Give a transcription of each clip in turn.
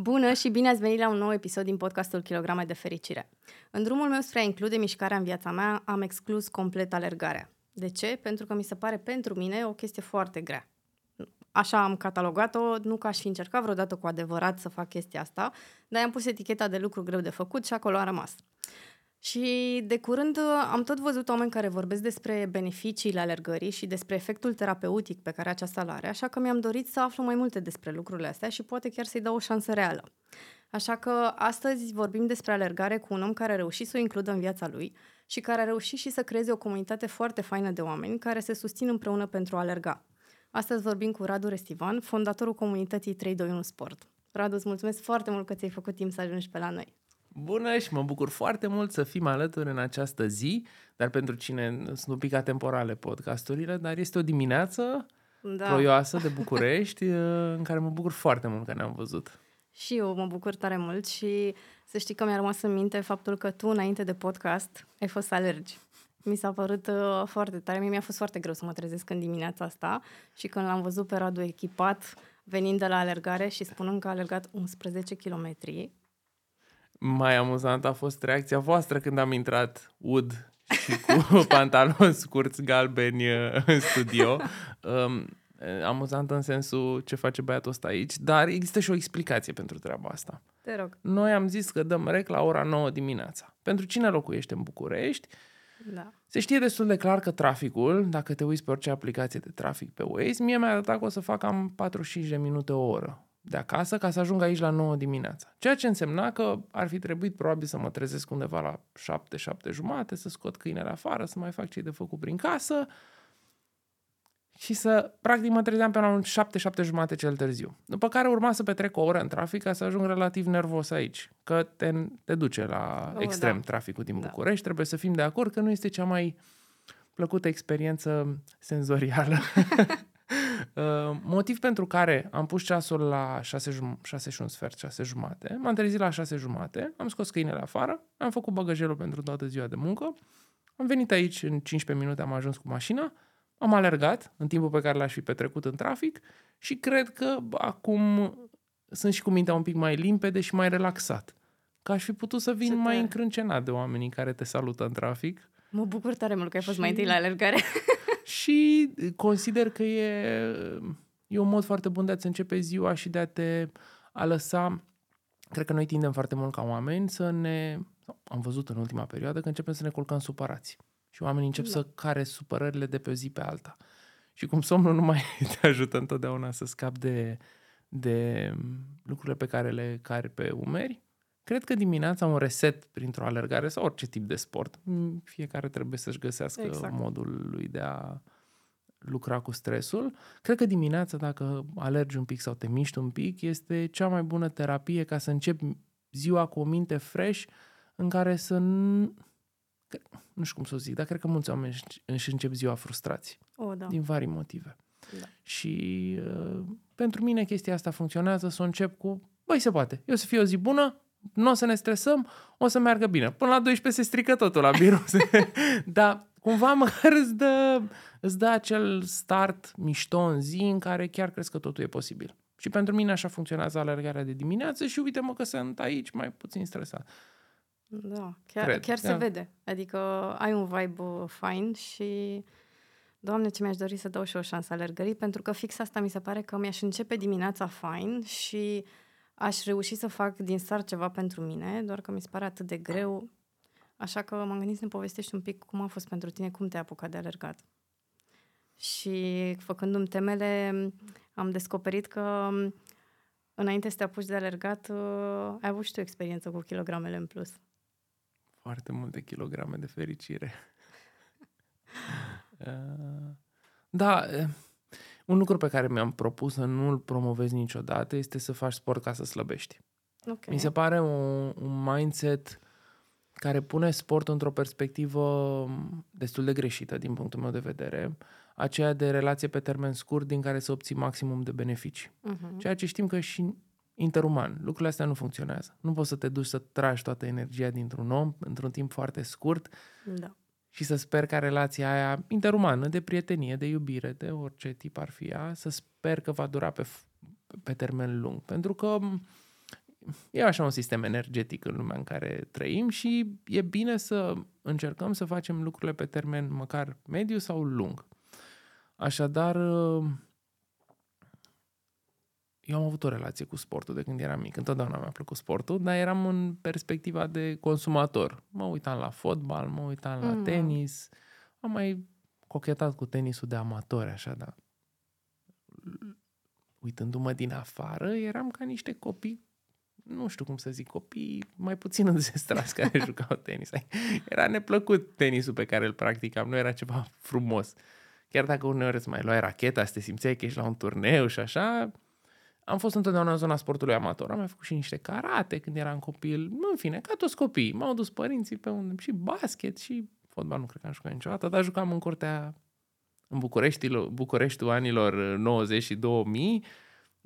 Bună și bine ați venit la un nou episod din podcastul Kilograme de Fericire. În drumul meu spre a include mișcarea în viața mea, am exclus complet alergarea. De ce? Pentru că mi se pare pentru mine o chestie foarte grea. Așa am catalogat-o, nu că aș fi încercat vreodată cu adevărat să fac chestia asta, dar i-am pus eticheta de lucru greu de făcut și acolo a rămas. Și de curând am tot văzut oameni care vorbesc despre beneficiile alergării și despre efectul terapeutic pe care aceasta îl are, așa că mi-am dorit să aflu mai multe despre lucrurile astea și poate chiar să-i dau o șansă reală. Așa că astăzi vorbim despre alergare cu un om care a reușit să o includă în viața lui și care a reușit și să creeze o comunitate foarte faină de oameni care se susțin împreună pentru a alerga. Astăzi vorbim cu Radu Restivan, fondatorul comunității 321 Sport. Radu, îți mulțumesc foarte mult că ți-ai făcut timp să ajungi pe la noi. Bună și mă bucur foarte mult să fim alături în această zi, dar pentru cine sunt un pic atemporale podcasturile, dar este o dimineață da. ploioasă de București în care mă bucur foarte mult că ne-am văzut. Și eu mă bucur tare mult și să știi că mi-a rămas în minte faptul că tu, înainte de podcast, ai fost să alergi. Mi s-a părut uh, foarte tare. Mie mi-a fost foarte greu să mă trezesc în dimineața asta și când l-am văzut pe Radu echipat, venind de la alergare și spunând că a alergat 11 km, mai amuzant a fost reacția voastră când am intrat ud și cu pantaloni scurți galbeni uh, în studio. Um, amuzant în sensul ce face băiatul ăsta aici, dar există și o explicație pentru treaba asta. Te rog. Noi am zis că dăm rec la ora 9 dimineața. Pentru cine locuiește în București, da. se știe destul de clar că traficul, dacă te uiți pe orice aplicație de trafic pe Waze, mie mi-a arătat că o să fac cam 45 de minute o oră de acasă ca să ajung aici la 9 dimineața. Ceea ce însemna că ar fi trebuit probabil să mă trezesc undeva la 7, 7 jumate, să scot câinele afară, să mai fac ce de făcut prin casă și să, practic, mă trezeam pe la 7, 7 jumate cel târziu. După care urma să petrec o oră în trafic ca să ajung relativ nervos aici, că te, te duce la oh, extrem da. traficul din da. București. Trebuie să fim de acord că nu este cea mai plăcută experiență senzorială Uh, motiv pentru care am pus ceasul la 6, jum- 6 și un sfert, 6 jumate, m-am trezit la 6 jumate, am scos câinele afară, am făcut bagajelul pentru toată ziua de muncă, am venit aici în 15 minute, am ajuns cu mașina, am alergat în timpul pe care l-aș fi petrecut în trafic și cred că acum sunt și cu mintea un pic mai limpede și mai relaxat. Că aș fi putut să vin mai încrâncenat de oamenii care te salută în trafic. Mă bucur tare mult că ai fost și... mai întâi la alergare. și consider că e, e un mod foarte bun de a-ți începe ziua și de a te a lăsa cred că noi tindem foarte mult ca oameni să ne... Am văzut în ultima perioadă că începem să ne culcăm supărați. Și oamenii încep da. să care supărările de pe o zi pe alta. Și cum somnul nu mai te ajută întotdeauna să scapi de, de lucrurile pe care le cari pe umeri, cred că dimineața un reset printr-o alergare sau orice tip de sport, fiecare trebuie să-și găsească exact. modul lui de a lucra cu stresul. Cred că dimineața, dacă alergi un pic sau te miști un pic, este cea mai bună terapie ca să începi ziua cu o minte fresh în care să nu, nu știu cum să o zic, dar cred că mulți oameni își încep ziua frustrați. O, da. Din vari motive. Da. Și uh, pentru mine chestia asta funcționează să o încep cu, băi, se poate, eu să fie o zi bună, nu o să ne stresăm, o să meargă bine. Până la 12 se strică totul la birou. Dar cumva măcar îți dă, îți dă acel start mișto în zi în care chiar crezi că totul e posibil. Și pentru mine așa funcționează alergarea de dimineață și uite-mă că sunt aici mai puțin stresat. Da, chiar, Cred, chiar da. se vede. Adică ai un vibe uh, fain și Doamne, ce mi-aș dori să dau și o șansă alergării, pentru că fix asta mi se pare că mi-aș începe dimineața fain și aș reuși să fac din start ceva pentru mine, doar că mi se pare atât de greu. Așa că m-am gândit să ne povestești un pic cum a fost pentru tine, cum te-ai apucat de alergat. Și făcându-mi temele, am descoperit că înainte să te apuci de alergat, uh, ai avut și tu experiență cu kilogramele în plus. Foarte multe kilograme de fericire. Uh, da, un lucru pe care mi-am propus să nu-l promovez niciodată este să faci sport ca să slăbești. Okay. Mi se pare un, un mindset care pune sportul într-o perspectivă destul de greșită din punctul meu de vedere, aceea de relație pe termen scurt din care să obții maximum de beneficii. Uh-huh. Ceea ce știm că și interuman, lucrurile astea nu funcționează. Nu poți să te duci să tragi toată energia dintr-un om într-un timp foarte scurt da și să sper ca relația aia interumană, de prietenie, de iubire, de orice tip ar fi ea, să sper că va dura pe, pe termen lung. Pentru că e așa un sistem energetic în lumea în care trăim și e bine să încercăm să facem lucrurile pe termen măcar mediu sau lung. Așadar, eu am avut o relație cu sportul de când eram mic. Întotdeauna mi-a plăcut sportul, dar eram în perspectiva de consumator. Mă uitam la fotbal, mă uitam la mm. tenis. Am mai cochetat cu tenisul de amatori, așa, dar uitându-mă din afară, eram ca niște copii nu știu cum să zic, copii mai puțin înzestrați care jucau tenis. Era neplăcut tenisul pe care îl practicam, nu era ceva frumos. Chiar dacă uneori îți mai luai racheta, să te simțeai că ești la un turneu și așa, am fost întotdeauna în zona sportului amator. Am mai făcut și niște karate când eram copil. În fine, ca toți copiii. M-au dus părinții pe unde și basket și fotbal nu cred că am jucat niciodată, dar jucam în curtea în București, Bucureștiul anilor 90 și 2000.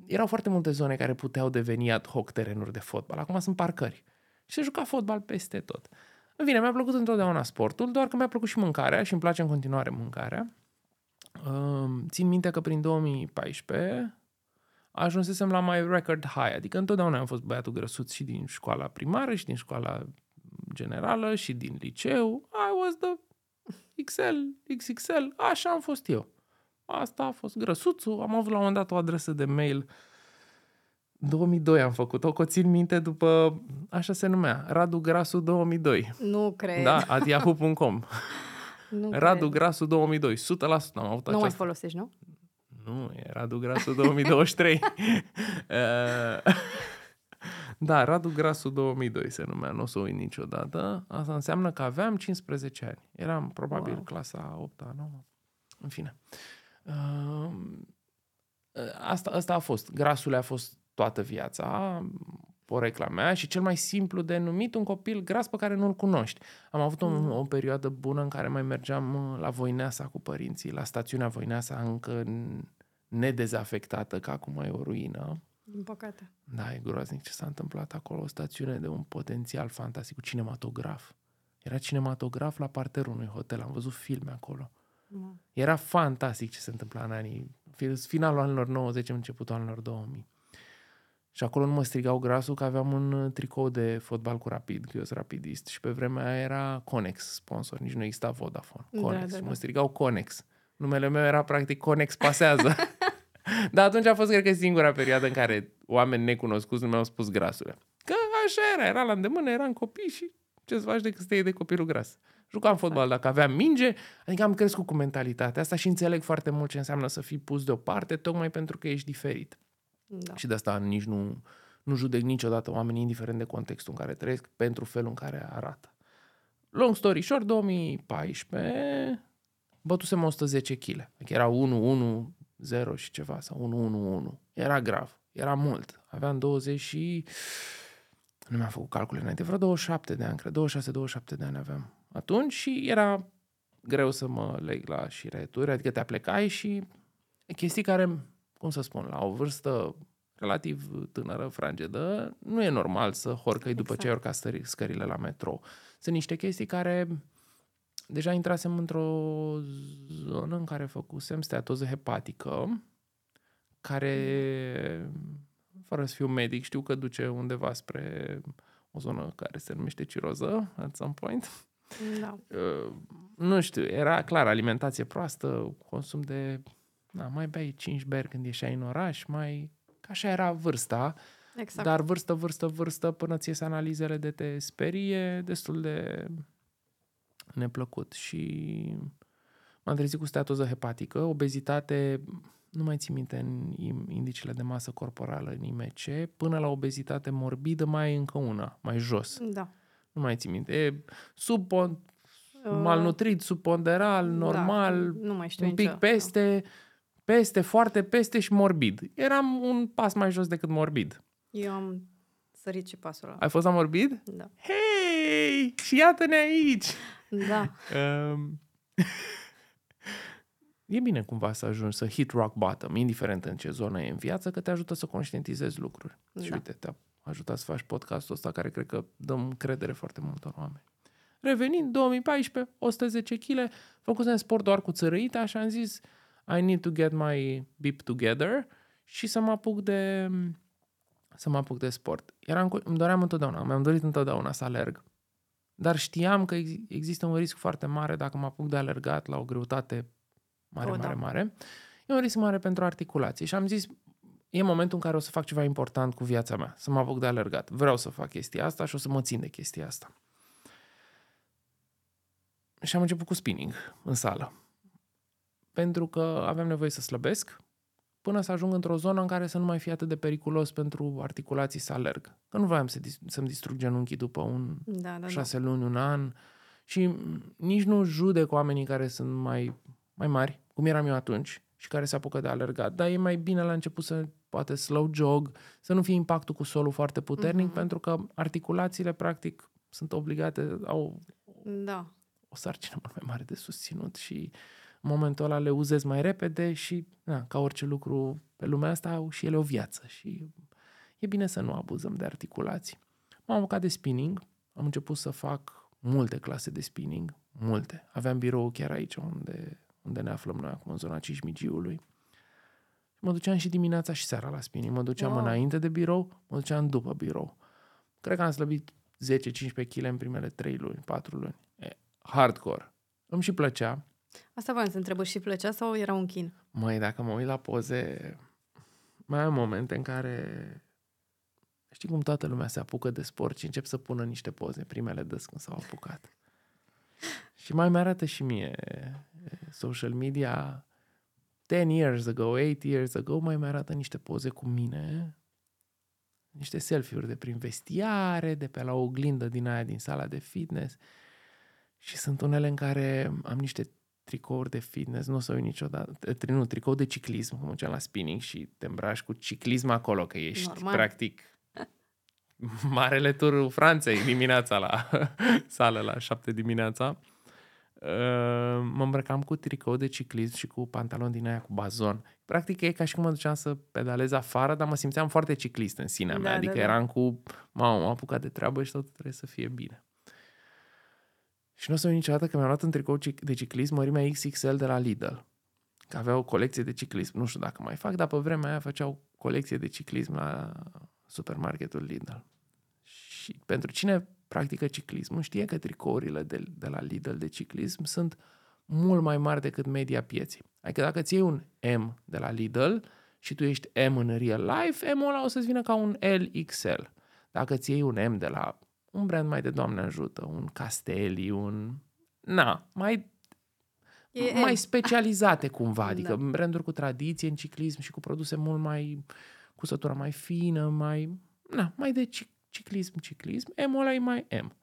Erau foarte multe zone care puteau deveni ad hoc terenuri de fotbal. Acum sunt parcări. Și se juca fotbal peste tot. În fine, mi-a plăcut întotdeauna sportul, doar că mi-a plăcut și mâncarea și îmi place în continuare mâncarea. Țin minte că prin 2014 ajunsesem la my record high, adică întotdeauna am fost băiatul grăsuț și din școala primară și din școala generală și din liceu. I was the XL, XXL, așa am fost eu. Asta a fost grăsuțul, am avut la un moment dat o adresă de mail 2002 am făcut-o, că o țin minte după, așa se numea, Radu Grasu 2002. Nu cred. Da, at yahoo.com. Nu Radu cred. Grasu 2002, 100% am avut Nu această... mai folosești, nu? Nu, e Radu Grasu 2023. uh, da, Radu Grasu 2002 se numea, nu o să o uit niciodată. Asta înseamnă că aveam 15 ani. Eram probabil wow. clasa 8 9 În fine. Uh, asta, asta a fost. Grasul a fost toată viața porecla mea și cel mai simplu de numit un copil gras pe care nu-l cunoști. Am avut o, mm. o perioadă bună în care mai mergeam uh, la Voineasa cu părinții, la stațiunea Voineasa încă nedezafectată, că acum e o ruină. Din păcate. Da, e groaznic ce s-a întâmplat acolo. O stațiune de un potențial fantastic, cu cinematograf. Era cinematograf la parterul unui hotel. Am văzut filme acolo. Mm. Era fantastic ce se întâmpla în anii... Finalul anilor 90, începutul anilor 2000. Și acolo nu mă strigau grasul că aveam un uh, tricou de fotbal cu rapid, că eu sunt rapidist. Și pe vremea aia era Conex sponsor, nici nu exista Vodafone. Da, Conex. Da, da, da. Mă strigau Conex. Numele meu era practic Conex Pasează. Dar atunci a fost, cred că, singura perioadă în care oameni necunoscuți nu mi-au spus grasurile. Că așa era, era la îndemână, eram copii și ce-ți faci decât să te iei de copilul gras. Jucam fotbal dacă aveam minge, adică am crescut cu mentalitatea asta și înțeleg foarte mult ce înseamnă să fii pus deoparte, tocmai pentru că ești diferit. Da. Și de asta nici nu, nu judec niciodată oamenii, indiferent de contextul în care trăiesc, pentru felul în care arată. Long story short, 2014 bătusem 110 kg. Adică era 1, 1, 0 și ceva, sau 1, 1, 1. Era grav, era mult. Aveam 20 și... Nu mi-am făcut calcule înainte, vreo 27 de ani, cred, 26-27 de ani aveam atunci și era greu să mă leg la șireturi, adică te aplecai și chestii care cum să spun, la o vârstă relativ tânără, frangedă, nu e normal să horcăi exact. după ce ai urcat scările la metro. Sunt niște chestii care deja intrasem într-o zonă în care făcusem steatoză hepatică, care, fără să fiu medic, știu că duce undeva spre o zonă care se numește ciroză, at some point. Da. Uh, nu știu, era clar alimentație proastă, consum de da, mai bei 5 beri când ieșai în oraș, mai... Ca așa era vârsta. Exact. Dar vârstă, vârstă, vârstă, până ți iese analizele de te sperie, destul de neplăcut. Și m-am trezit cu steatoză hepatică, obezitate, nu mai țin minte în indicele de masă corporală în IMC, până la obezitate morbidă mai e încă una, mai jos. Da. Nu mai țin minte. E sub uh, malnutrit, subponderal, da, normal, da, nu mai știu un pic nicio. peste. Da peste, foarte peste și morbid. Eram un pas mai jos decât morbid. Eu am sărit și pasul ăla. Ai fost la morbid? Da. Hei! Și iată-ne aici! Da. Um, e bine cumva să ajungi să hit rock bottom, indiferent în ce zonă e în viață, că te ajută să conștientizezi lucruri. Da. Și uite, te-a ajutat să faci podcastul ăsta care cred că dăm credere foarte multor oameni. Revenind, 2014, 110 kg, făcusem sport doar cu țărăite, așa am zis, I need to get my beep together și să mă apuc de să mă apuc de sport. Eram cu, îmi doream întotdeauna, mi-am dorit întotdeauna să alerg. Dar știam că ex- există un risc foarte mare dacă mă apuc de alergat la o greutate mare, O, da. mare, mare. E un risc mare pentru articulații. Și am zis, e momentul în care o să fac ceva important cu viața mea, să mă apuc de alergat. Vreau să fac chestia asta și o să mă țin de chestia asta. Și am început cu spinning în sală. Pentru că aveam nevoie să slăbesc până să ajung într-o zonă în care să nu mai fie atât de periculos pentru articulații să alerg. Că nu voiam să, dis- să-mi distrug genunchii după un Da, da, șase luni, un an și m, nici nu judec oamenii care sunt mai, mai mari, cum eram eu atunci și care se apucă de alergat, dar e mai bine la început să poate slow jog, să nu fie impactul cu solul foarte puternic, Mhm. pentru că articulațiile practic sunt obligate, au da. Da. o sarcină mult mai mare de susținut și în momentul ăla le uzez mai repede și, na, ca orice lucru pe lumea asta, au și ele o viață și e bine să nu abuzăm de articulații. M-am apucat de spinning, am început să fac multe clase de spinning, multe. Aveam birou chiar aici unde, unde ne aflăm noi acum, în zona Cismigiului. Mă duceam și dimineața și seara la spinning. Mă duceam Wow. wow. înainte de birou, mă duceam după birou. Cred că am slăbit 10-15 kg în primele 3 luni, 4 luni. E, hardcore. Îmi și plăcea. Asta voiam să întreb, și plăcea sau era un chin? Măi, dacă mă uit la poze, mai am momente în care știi cum toată lumea se apucă de sport și încep să pună niște poze, primele des când s-au apucat. și mai mi-arată și mie e, social media 10 years ago, 8 years ago, mai mi-arată niște poze cu mine, niște selfie-uri de prin vestiare, de pe la o oglindă din aia din sala de fitness și sunt unele în care am niște tricouri de fitness, nu o să uit niciodată, tri- nu, tricou de ciclism, cum mergeam la spinning și te îmbraci cu ciclism acolo, că ești Normal. Normal. practic marele turul Franței dimineața la sală la șapte dimineața. Uh, mă îmbrăcam cu tricou de ciclism și cu pantaloni din aia cu bazon. Practic e ca și cum mă duceam să pedalez afară, dar mă simțeam foarte ciclist în sinea mea. Da, adică da, da. eram cu, mamă, m-am apucat de treabă și totul trebuie să fie bine. Și nu o să uit niciodată că mi-am luat un tricou cic- de ciclism mărimea XXL de la Lidl. Că avea o colecție de ciclism. Nu știu dacă mai fac, dar pe vremea aia făceau colecție de ciclism la supermarketul Lidl. Și pentru cine practică ciclismul știe că tricourile de, de la Lidl de ciclism sunt mult mai mari decât media pieții. Adică dacă ți iei un M de la Lidl și tu ești M în real life, M-ul ăla o să-ți vină ca un LXL. Dacă ți iei un M de la un brand mai de Doamne ajută, un Castelli, un... Na, mai E mai M. specializate cumva, adică Da. branduri cu tradiție în ciclism și cu produse mult mai cu sătura mai fină, mai na, mai de ci- ciclism, ciclism, M ăla e mai M.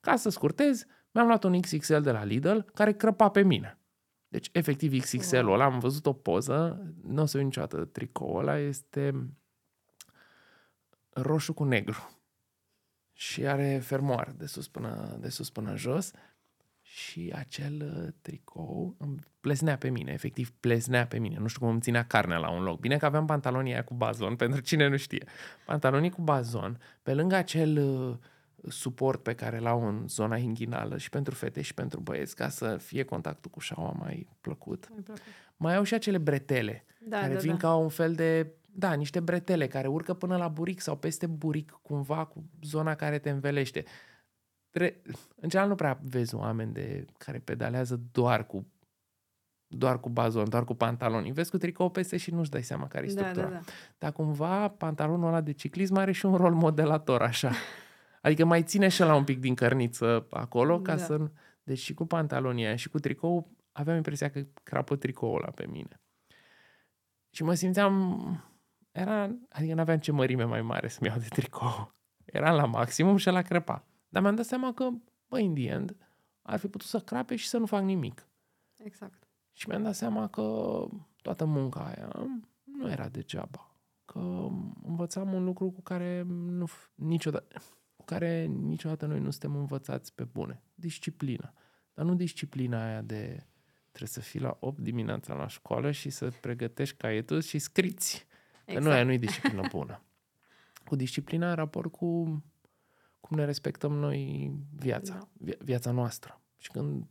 Ca să scurtez, mi-am luat un XXL de la Lidl care crăpa pe mine. Deci, efectiv, XXL-ul ăla, am văzut o poză, nu o să uit niciodată, tricoul ăla este roșu cu negru și are fermoar de sus până, de sus până jos și acel uh, tricou îmi pleznea pe mine, efectiv pleznea pe mine. Nu știu cum îmi ținea carnea la un loc. Bine că aveam pantalonii aia cu bazon, pentru cine nu știe. Pantalonii cu bazon, pe lângă acel uh, suport pe care l-au în zona inghinală și pentru fete și pentru băieți, ca să fie contactul cu șaua mai plăcut. Mi-a plăcut. Mai au și acele bretele, Da, care da, vin da. ca un fel de, da, niște bretele care urcă până la buric sau peste buric, cumva cu zona care te învelește. Tre- în general nu prea vezi oameni de, care pedalează doar cu doar cu bazon, doar cu pantaloni. Vezi cu tricou peste și nu-și dai seama care e Da, structura. da, da. Dar cumva pantalonul ăla de ciclism are și un rol modelator, așa. Adică mai ține și la un pic din cărniță acolo, ca Da. să... nu- Deci și cu pantalonii aia și cu tricou aveam impresia că crapă tricoul ăla pe mine. Și mă simțeam... Era, adică n-aveam ce mărime mai mare să-mi iau de tricou. Eram la maximum și la crepa. Dar mi-am dat seama că, bă, in the end, ar fi putut să crape și să nu fac nimic. Exact. Și mi-am dat seama că toată munca aia nu era degeaba. Că învățam un lucru cu care nu, niciodată, cu care niciodată noi nu suntem învățați pe bune. Disciplina. Dar nu disciplina aia de trebuie să fii la 8 dimineața la școală și să pregătești caietul și scriți. Că Exact. nu, aia nu e disciplină bună. Cu disciplina în raport cu cum ne respectăm noi viața, Da. via- viața noastră. Și când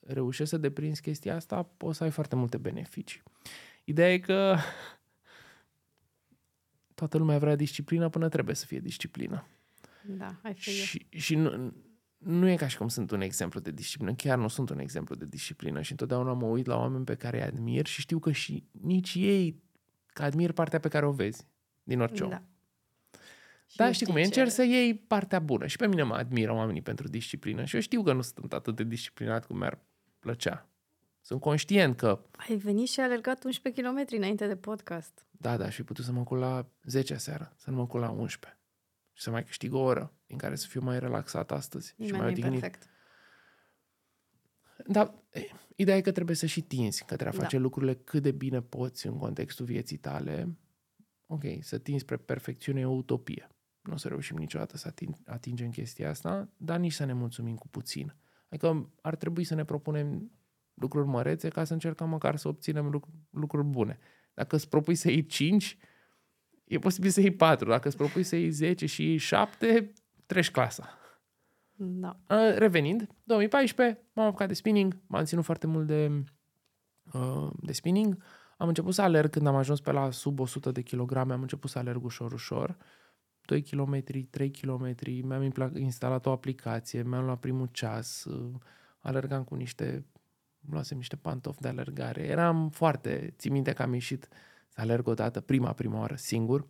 reușești să deprinzi chestia asta, poți să ai foarte multe beneficii. Ideea e că toată lumea vrea disciplină până trebuie să fie disciplină. Da, ai fi Și, și nu, nu e ca și cum sunt un exemplu de disciplină, chiar nu sunt un exemplu de disciplină și întotdeauna mă uit la oameni pe care îi admir și știu că și nici ei, că admir partea pe care o vezi din orice om. Da. Și Da, nu știi cum e, ce- încerc să iei partea bună. Și pe mine mă admiră oamenii pentru disciplină. Și eu știu că nu sunt atât de disciplinat cum mi-ar plăcea. Sunt conștient că, Ai venit și ai alergat 11 km înainte de podcast. da, da, aș fi putut să mă culc la 10 seara, să nu mă culc la 11. Și să mai câștig o oră în care să fiu mai relaxat astăzi și Nimeni mai nu e odihnit. perfect. Dar e, ideea e că trebuie să și tinzi către a Da. face lucrurile cât de bine poți în contextul vieții tale. Ok, să tinzi spre perfecțiune e o utopie. Nu o să reușim niciodată să ating, atingem chestia asta, dar nici să ne mulțumim cu puțin. Adică ar trebui să ne propunem lucruri mărețe ca să încercăm măcar să obținem lucruri, lucruri bune. Dacă îți propui să iei 5, e posibil să iei 4. Dacă îți propui să iei 10 și iei 7, treci clasa. Da. Uh, Revenind, 2014, m-am apucat de spinning, m-am ținut foarte mult de, uh, de spinning. Am început să alerg când am ajuns pe la sub 100 de kilograme, am început să alerg ușor, ușor. 2 km, 3 km, mi-am impla- instalat o aplicație, mi-am luat primul ceas, uh, alergam cu niște, luasem niște pantofi de alergare. Eram foarte, țin minte că am ieșit să alerg o dată, prima, prima oară, singur.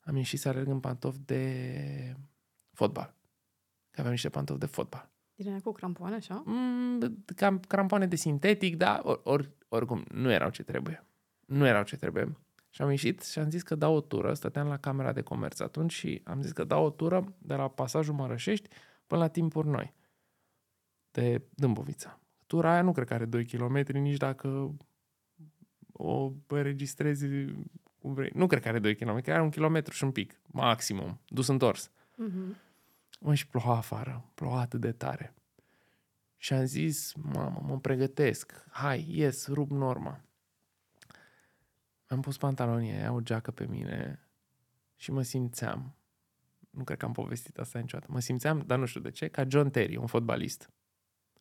Am ieșit să alerg în pantofi de fotbal. Că aveam niște pantofi de fotbal. Din aia cu crampoane, așa? Mm, cam crampoane de sintetic, dar or, or, oricum nu erau ce trebuie. Nu erau ce trebuie. Și am ieșit și am zis că dau o tură, stăteam la camera de comerț atunci și am zis că dau o tură de la pasajul Mărășești până la Timpuri Noi, de Dâmbovița. Tura aia nu cred că are 2 km, nici dacă o înregistrezi cum vrei. Nu cred că are 2 km, are un kilometru și un pic, maximum, dus întors. Mhm. Mă, și ploua afară, ploua atât de tare. Și am zis, mamă, mă pregătesc, hai, ies, rup norma. Am pus pantalonii aia, o geacă pe mine și mă simțeam, nu cred că am povestit asta niciodată, mă simțeam, dar nu știu de ce, ca John Terry, un fotbalist.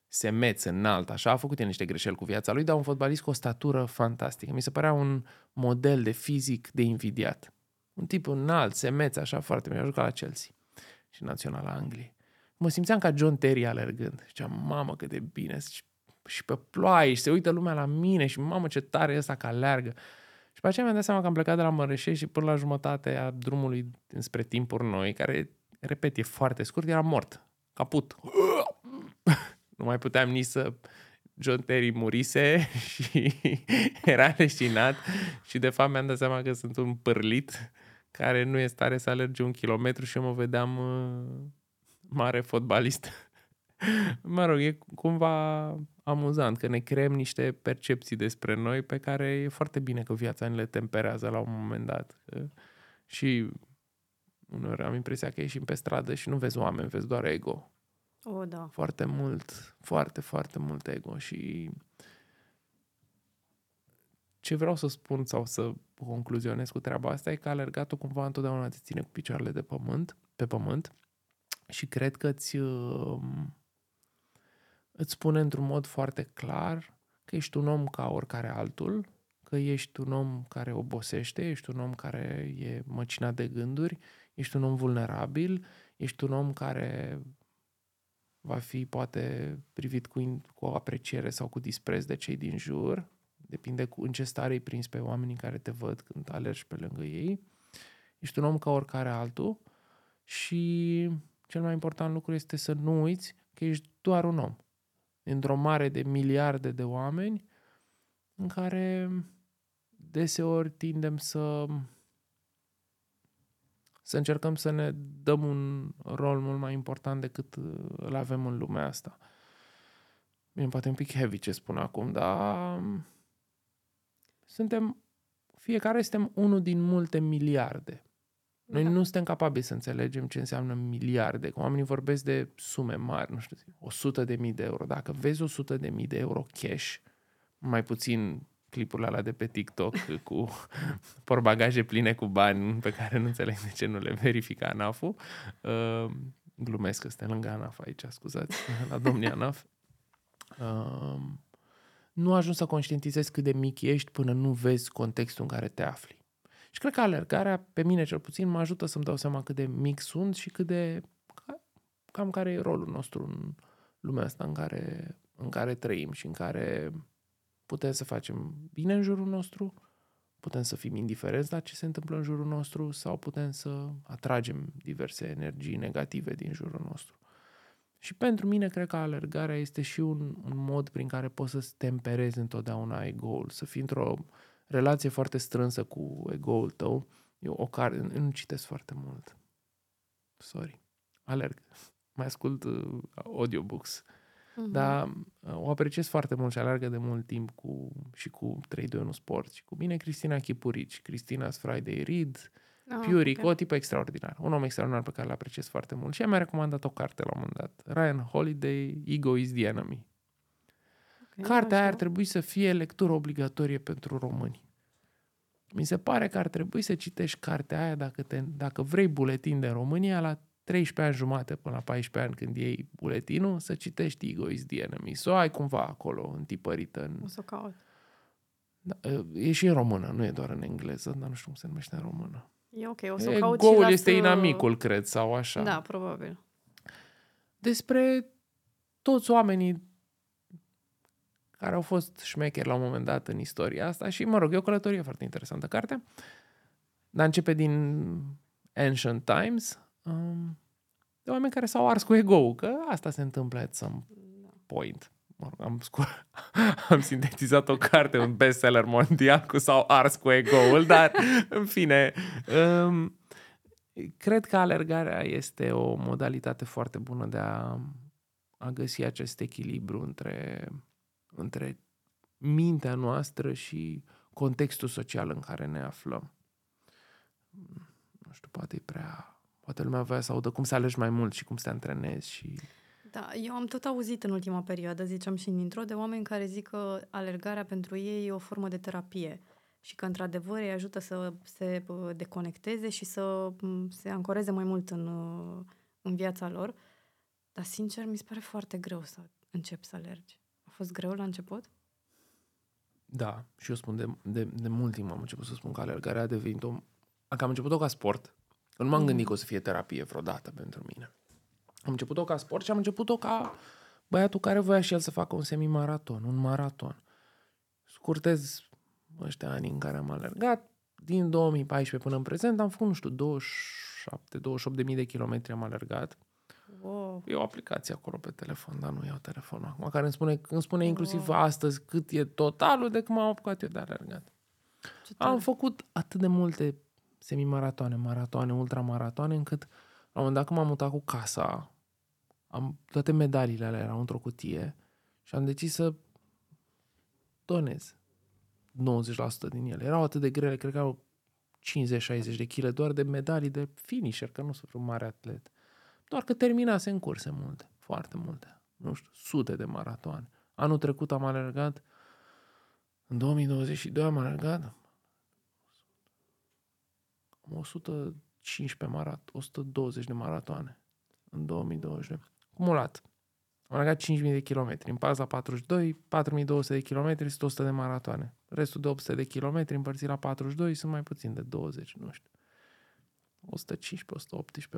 Semeț, înalt, așa, a făcut el niște greșeli cu viața lui, dar un fotbalist cu o statură fantastică. Mi se părea un model de fizic de invidiat. Un tip înalt, semeț, așa, foarte bine. A jucat la Chelsea și Naționala Angliei. Mă simțeam ca John Terry alergând. Și ziceam, mamă, cât de bine. Și, și pe ploaie și se uită lumea la mine și mamă, ce tare e ăsta că alergă. Și pe aceea mi-am dat seama că am plecat de la Mărășești și până la jumătate a drumului spre timpuri noi, care, repet, e foarte scurt, era mort. Caput. nu mai puteam nici să... John Terry murise și era leșinat și de fapt mi-am dat seama că sunt un pârlit care nu e stare să alerge un kilometru și eu mă vedeam uh, mare fotbalist. mă rog, e cumva amuzant că ne creăm niște percepții despre noi pe care e foarte bine că viața ne le temperează la un moment dat. Că- Și uneori am impresia că ieșim pe stradă și nu vezi oameni, vezi doar ego. O, da. Foarte mult, foarte, foarte mult ego și ce vreau să spun sau să concluzionez cu treaba asta e că alergatul cumva întotdeauna te ține cu picioarele de pământ, pe pământ și cred că îți, uh, îți spune într-un mod foarte clar că ești un om ca oricare altul, că ești un om care obosește, ești un om care e măcinat de gânduri, ești un om vulnerabil, ești un om care va fi poate privit cu, in- cu apreciere sau cu dispreț de cei din jur, depinde cu, în ce stare îi prins pe oamenii care te văd când alergi pe lângă ei. Ești un om ca oricare altul și cel mai important lucru este să nu uiți că ești doar un om. Într-o mare de miliarde de oameni în care deseori tindem să să încercăm să ne dăm un rol mult mai important decât uh, îl avem în lumea asta. Bine, poate un pic heavy ce spun acum, dar um, suntem, fiecare suntem unul din multe miliarde. Noi Da. nu suntem capabili să înțelegem ce înseamnă miliarde. Că Oamenii vorbesc de sume mari, nu știu, 100 de mii de euro. Dacă vezi 100 de mii de euro cash, mai puțin clipurile alea de pe TikTok cu porbagaje pline cu bani pe care nu înțeleg de ce nu le verifică ANAF-ul. Uh, glumesc că suntem lângă ANAF aici, scuzați, la domnii ANAF. Uh, nu ajungi să conștientizezi cât de mic ești până nu vezi contextul în care te afli. Și cred că alergarea, pe mine cel puțin, mă ajută să-mi dau seama cât de mic sunt și cât de... cam care e rolul nostru în lumea asta în care, în care trăim și în care putem să facem bine în jurul nostru, putem să fim indiferenți la ce se întâmplă în jurul nostru sau putem să atragem diverse energii negative din jurul nostru. Și pentru mine, cred că alergarea este și un, un mod prin care poți să-ți temperezi întotdeauna ego-ul, să fii într-o relație foarte strânsă cu ego-ul tău. Eu o care, nu citesc foarte mult. Sorry. Alerg. Mai ascult uh, audiobooks. Uh-huh. Dar uh, o apreciez foarte mult și alergă de mult timp cu, și cu 3-2-1 Sport și cu mine Cristina Chipurici, Cristina's Friday Read, Oh, Puric, okay. o tipă extraordinar. Un om extraordinar pe care l apreciez foarte mult. Și ea mi-a recomandat o carte la un moment dat. Ryan Holiday, Ego is the Enemy. Okay, Cartea aia ar trebui să fie lectură obligatorie pentru români. Mi se pare că ar trebui să citești cartea aia dacă, te, dacă vrei buletin de România la 13 ani jumate până la 14 ani când iei buletinul, să citești Ego is the Enemy. Să o ai cumva acolo întipărită. În... O să o caut. Da, e și în română, nu e doar în engleză, dar nu știu cum se numește în română. E ok, o să o caut Goul este să... inamicul, cred, sau așa. Da, probabil. Despre toți oamenii care au fost șmecheri la un moment dat în istoria asta și, mă rog, e o călătorie foarte interesantă carte. Dar începe din Ancient Times, um, de oameni care s-au ars cu ego că asta se întâmplă at some point am, scu- am sintetizat o carte, un bestseller mondial cu sau ars cu ego-ul, dar în fine, um, cred că alergarea este o modalitate foarte bună de a, a găsi acest echilibru între, între mintea noastră și contextul social în care ne aflăm. Nu știu, poate e prea... Poate lumea vrea să audă cum să alegi mai mult și cum să te antrenezi și da, eu am tot auzit în ultima perioadă, ziceam și în intro, de oameni care zic că alergarea pentru ei e o formă de terapie și că într-adevăr îi ajută să se deconecteze și să se ancoreze mai mult în, în viața lor. Dar, sincer, mi se pare foarte greu să încep să alergi. A fost greu la început? Da, și eu spun de, de, de mult timp am început să spun că alergarea a devenit o... Că am început-o ca sport. Nu m-am mm. gândit că o să fie terapie vreodată pentru mine. Am început-o ca sport și am început-o ca băiatul care voia și el să facă un semimaraton, un maraton. Scurtez ăștia ani în care am alergat. Din 2014 până în prezent am făcut, nu știu, 27, 28 de mii de kilometri am alergat. Wow. E o aplicație acolo pe telefon, dar nu iau telefonul acum, care îmi spune, îmi spune inclusiv wow. astăzi cât e totalul de când m-am apucat eu de alergat. Am făcut atât de multe semimaratoane, maratoane, ultramaratoane, încât la un moment dat când m-am mutat cu casa, am toate medaliile alea erau într-o cutie și am decis să donez 90% din ele. Erau atât de grele, cred că au 50-60 de kg doar de medalii de finisher, că nu sunt un mare atlet. Doar că terminase în curse multe, foarte multe. Nu știu, sute de maratoane. Anul trecut am alergat, în 2022 am alergat 115 marat, 120 de maratoane în 2022 cumulat. Am alergat 5.000 de kilometri. În paza 42, 4.200 de kilometri sunt 100 de maratoane. Restul de 800 de kilometri împărțit la 42 sunt mai puțin de 20, nu știu.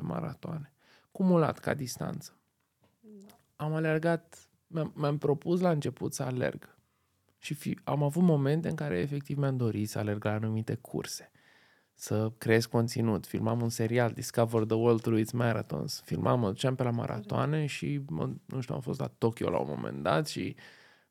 115-118 maratoane. Cumulat ca distanță. Am alergat, mi-am, mi-am propus la început să alerg. Și fi, am avut momente în care efectiv mi-am dorit să alerg la anumite curse să creez conținut. Filmam un serial, Discover the World Through Its Marathons. Filmam, mă duceam pe la maratoane și, mă, nu știu, am fost la Tokyo la un moment dat și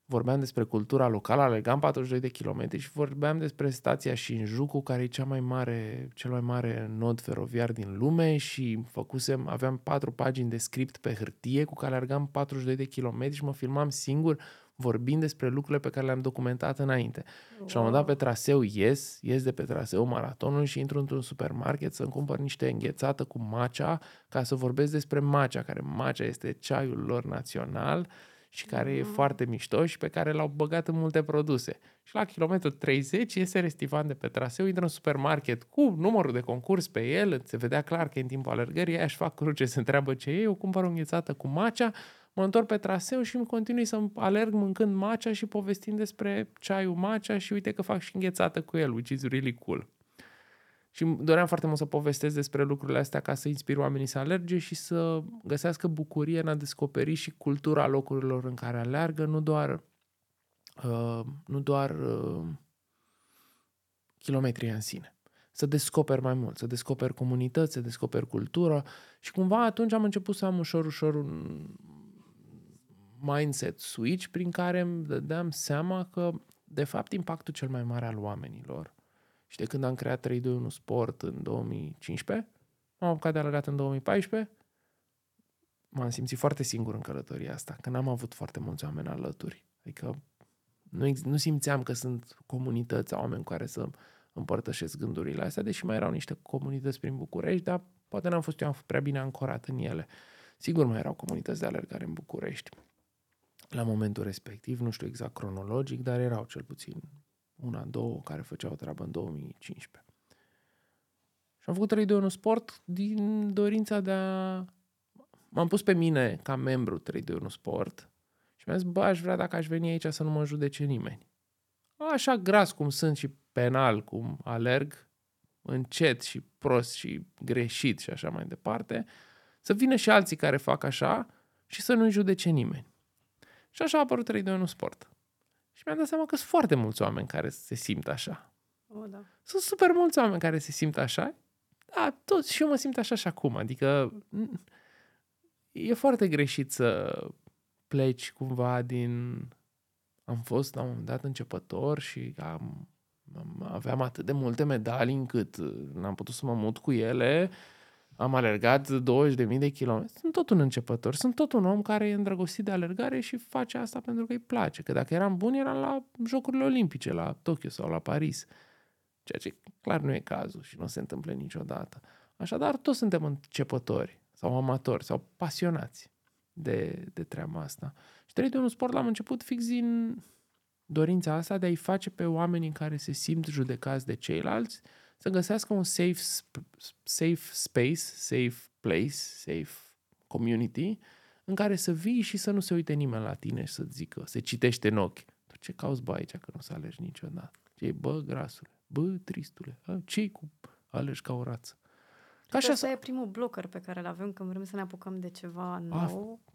vorbeam despre cultura locală, alergam 42 de kilometri și vorbeam despre stația Shinjuku, care e cea mai mare, cel mai mare nod feroviar din lume și făcusem, aveam patru pagini de script pe hârtie cu care alergam 42 de kilometri și mă filmam singur vorbind despre lucrurile pe care le-am documentat înainte. Wow. Și la un moment dat pe traseu ies, ies de pe traseu maratonului și intru într-un supermarket să-mi cumpăr niște înghețată cu macea ca să vorbesc despre macea, care macea este ceaiul lor național și care mm. e foarte mișto și pe care l-au băgat în multe produse. Și la kilometru 30 iese Restivan de pe traseu, intră în supermarket cu numărul de concurs pe el, se vedea clar că în timpul alergării aia își fac cruce, se întreabă ce e, eu cumpăr o înghețată cu macea, mă întorc pe traseu și îmi continui să alerg mâncând macea și povestind despre ceaiul macea și uite că fac și înghețată cu el, which is really cool. Și doream foarte mult să povestesc despre lucrurile astea ca să inspir oamenii să alerge și să găsească bucurie în a descoperi și cultura locurilor în care aleargă, nu doar, uh, nu doar uh, kilometrii în sine. Să descoperi mai mult, să descoperi comunități, să descoperi cultură și cumva atunci am început să am ușor, ușor un mindset switch prin care îmi dădeam seama că de fapt impactul cel mai mare al oamenilor și de când am creat 321 Sport în 2015, m-am apucat de alergat în 2014, m-am simțit foarte singur în călătoria asta, că n-am avut foarte mulți oameni alături. Adică nu, nu simțeam că sunt comunități, oameni cu care să împărtășesc gândurile astea, deși mai erau niște comunități prin București, dar poate n-am fost eu prea bine ancorat în ele. Sigur mai erau comunități de alergare în București la momentul respectiv, nu știu exact cronologic, dar erau cel puțin una, două care făceau treabă în 2015. Și am făcut 3 2 1 sport din dorința de a... M-am pus pe mine ca membru 3 2 1 sport și mi-am zis, bă, aș vrea dacă aș veni aici să nu mă judece nimeni. Așa gras cum sunt și penal cum alerg, încet și prost și greșit și așa mai departe, să vină și alții care fac așa și să nu-i judece nimeni. Și așa a apărut 3 2 1 sport. Și mi-am dat seama că sunt foarte mulți oameni care se simt așa. O, da. Sunt super mulți oameni care se simt așa. Da, toți și eu mă simt așa și acum. Adică e foarte greșit să pleci cumva din... Am fost la un moment dat începător și am, am, aveam atât de multe medalii încât n-am putut să mă mut cu ele am alergat 20.000 de kilometri. Sunt tot un începător. Sunt tot un om care e îndrăgostit de alergare și face asta pentru că îi place. Că dacă eram bun, eram la Jocurile Olimpice, la Tokyo sau la Paris. Ceea ce clar nu e cazul și nu se întâmplă niciodată. Așadar, toți suntem începători sau amatori sau pasionați de, de treaba asta. Și 3 de un sport l-am început fix din dorința asta de a-i face pe oamenii care se simt judecați de ceilalți să găsească un safe, safe space, safe place, safe community în care să vii și să nu se uite nimeni la tine și să zică, se citește în ochi. Tu ce cauți bă aici că nu să alegi niciodată? Ce bă, grasule, bă, tristule, ce cu alegi ca o rață? Ca așa asta e primul blocker pe care îl avem când vrem să ne apucăm de ceva nou. A,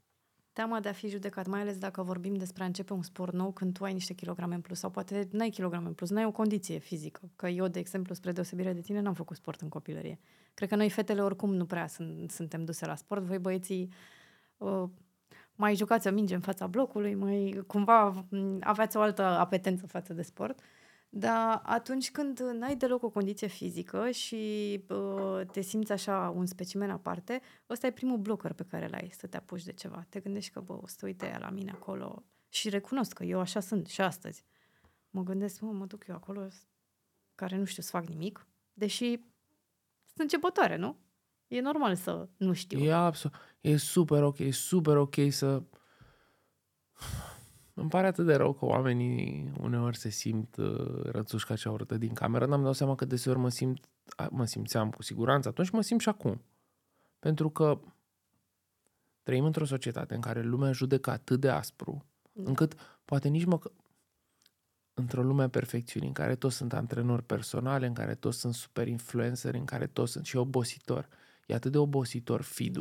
teama de a fi judecat, mai ales dacă vorbim despre a începe un sport nou când tu ai niște kilograme în plus sau poate n-ai kilograme în plus, n-ai o condiție fizică. Că eu, de exemplu, spre deosebire de tine, n-am făcut sport în copilărie. Cred că noi, fetele, oricum nu prea sunt, suntem duse la sport. Voi, băieții, uh, mai jucați o minge în fața blocului, mai cumva aveați o altă apetență față de sport. Uh, dar atunci când n-ai deloc o condiție fizică și uh, te simți așa un specimen aparte, ăsta e primul blocker pe care l-ai să te apuci de ceva. Te gândești că, bă, o să uite la mine acolo și recunosc că eu așa sunt și astăzi. Mă gândesc, mă, mă duc eu acolo care nu știu să fac nimic, deși sunt începătoare, nu? E normal să nu știu. E absolut, e super ok, e super ok să îmi pare atât de rău că oamenii uneori se simt uh, rățuși ca cea urâtă din cameră. N-am dau seama că deseori mă simt, mă simțeam cu siguranță atunci mă simt și acum. Pentru că trăim într-o societate în care lumea judecă atât de aspru, da. încât poate nici mă... Într-o lume a perfecțiunii, în care toți sunt antrenori personale, în care toți sunt super influenceri, în care toți sunt și obositori. E atât de obositor feed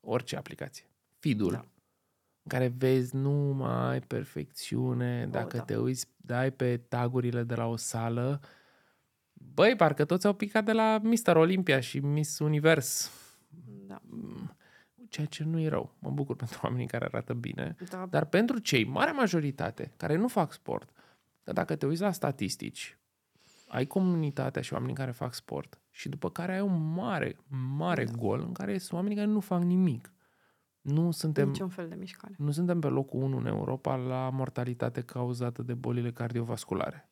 orice aplicație. Feed-ul. Da în care vezi numai perfecțiune, oh, dacă da. te uiți, dai pe tagurile de la o sală, băi, parcă toți au picat de la Mr. Olympia și Miss Univers. Da. Mm, ceea ce nu e rău. Mă bucur pentru oamenii care arată bine. Da. Dar pentru cei, marea majoritate, care nu fac sport, că dacă te uiți la statistici, ai comunitatea și oamenii care fac sport și după care ai un mare, mare da. gol în care sunt oamenii care nu fac nimic. Nu suntem, Niciun fel de mișcare. Nu suntem pe locul 1 în Europa la mortalitate cauzată de bolile cardiovasculare.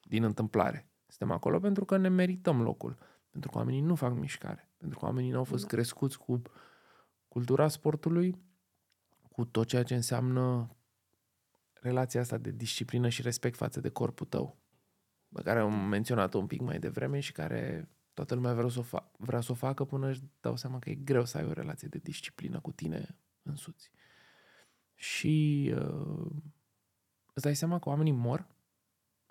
Din întâmplare. Suntem acolo pentru că ne merităm locul. Pentru că oamenii nu fac mișcare. Pentru că oamenii nu au fost da. crescuți cu cultura sportului, cu tot ceea ce înseamnă relația asta de disciplină și respect față de corpul tău, pe care am menționat-o un pic mai devreme și care toată lumea vrea să, o fa- vrea să o facă până își dau seama că e greu să ai o relație de disciplină cu tine însuți. Și uh, îți dai seama că oamenii mor,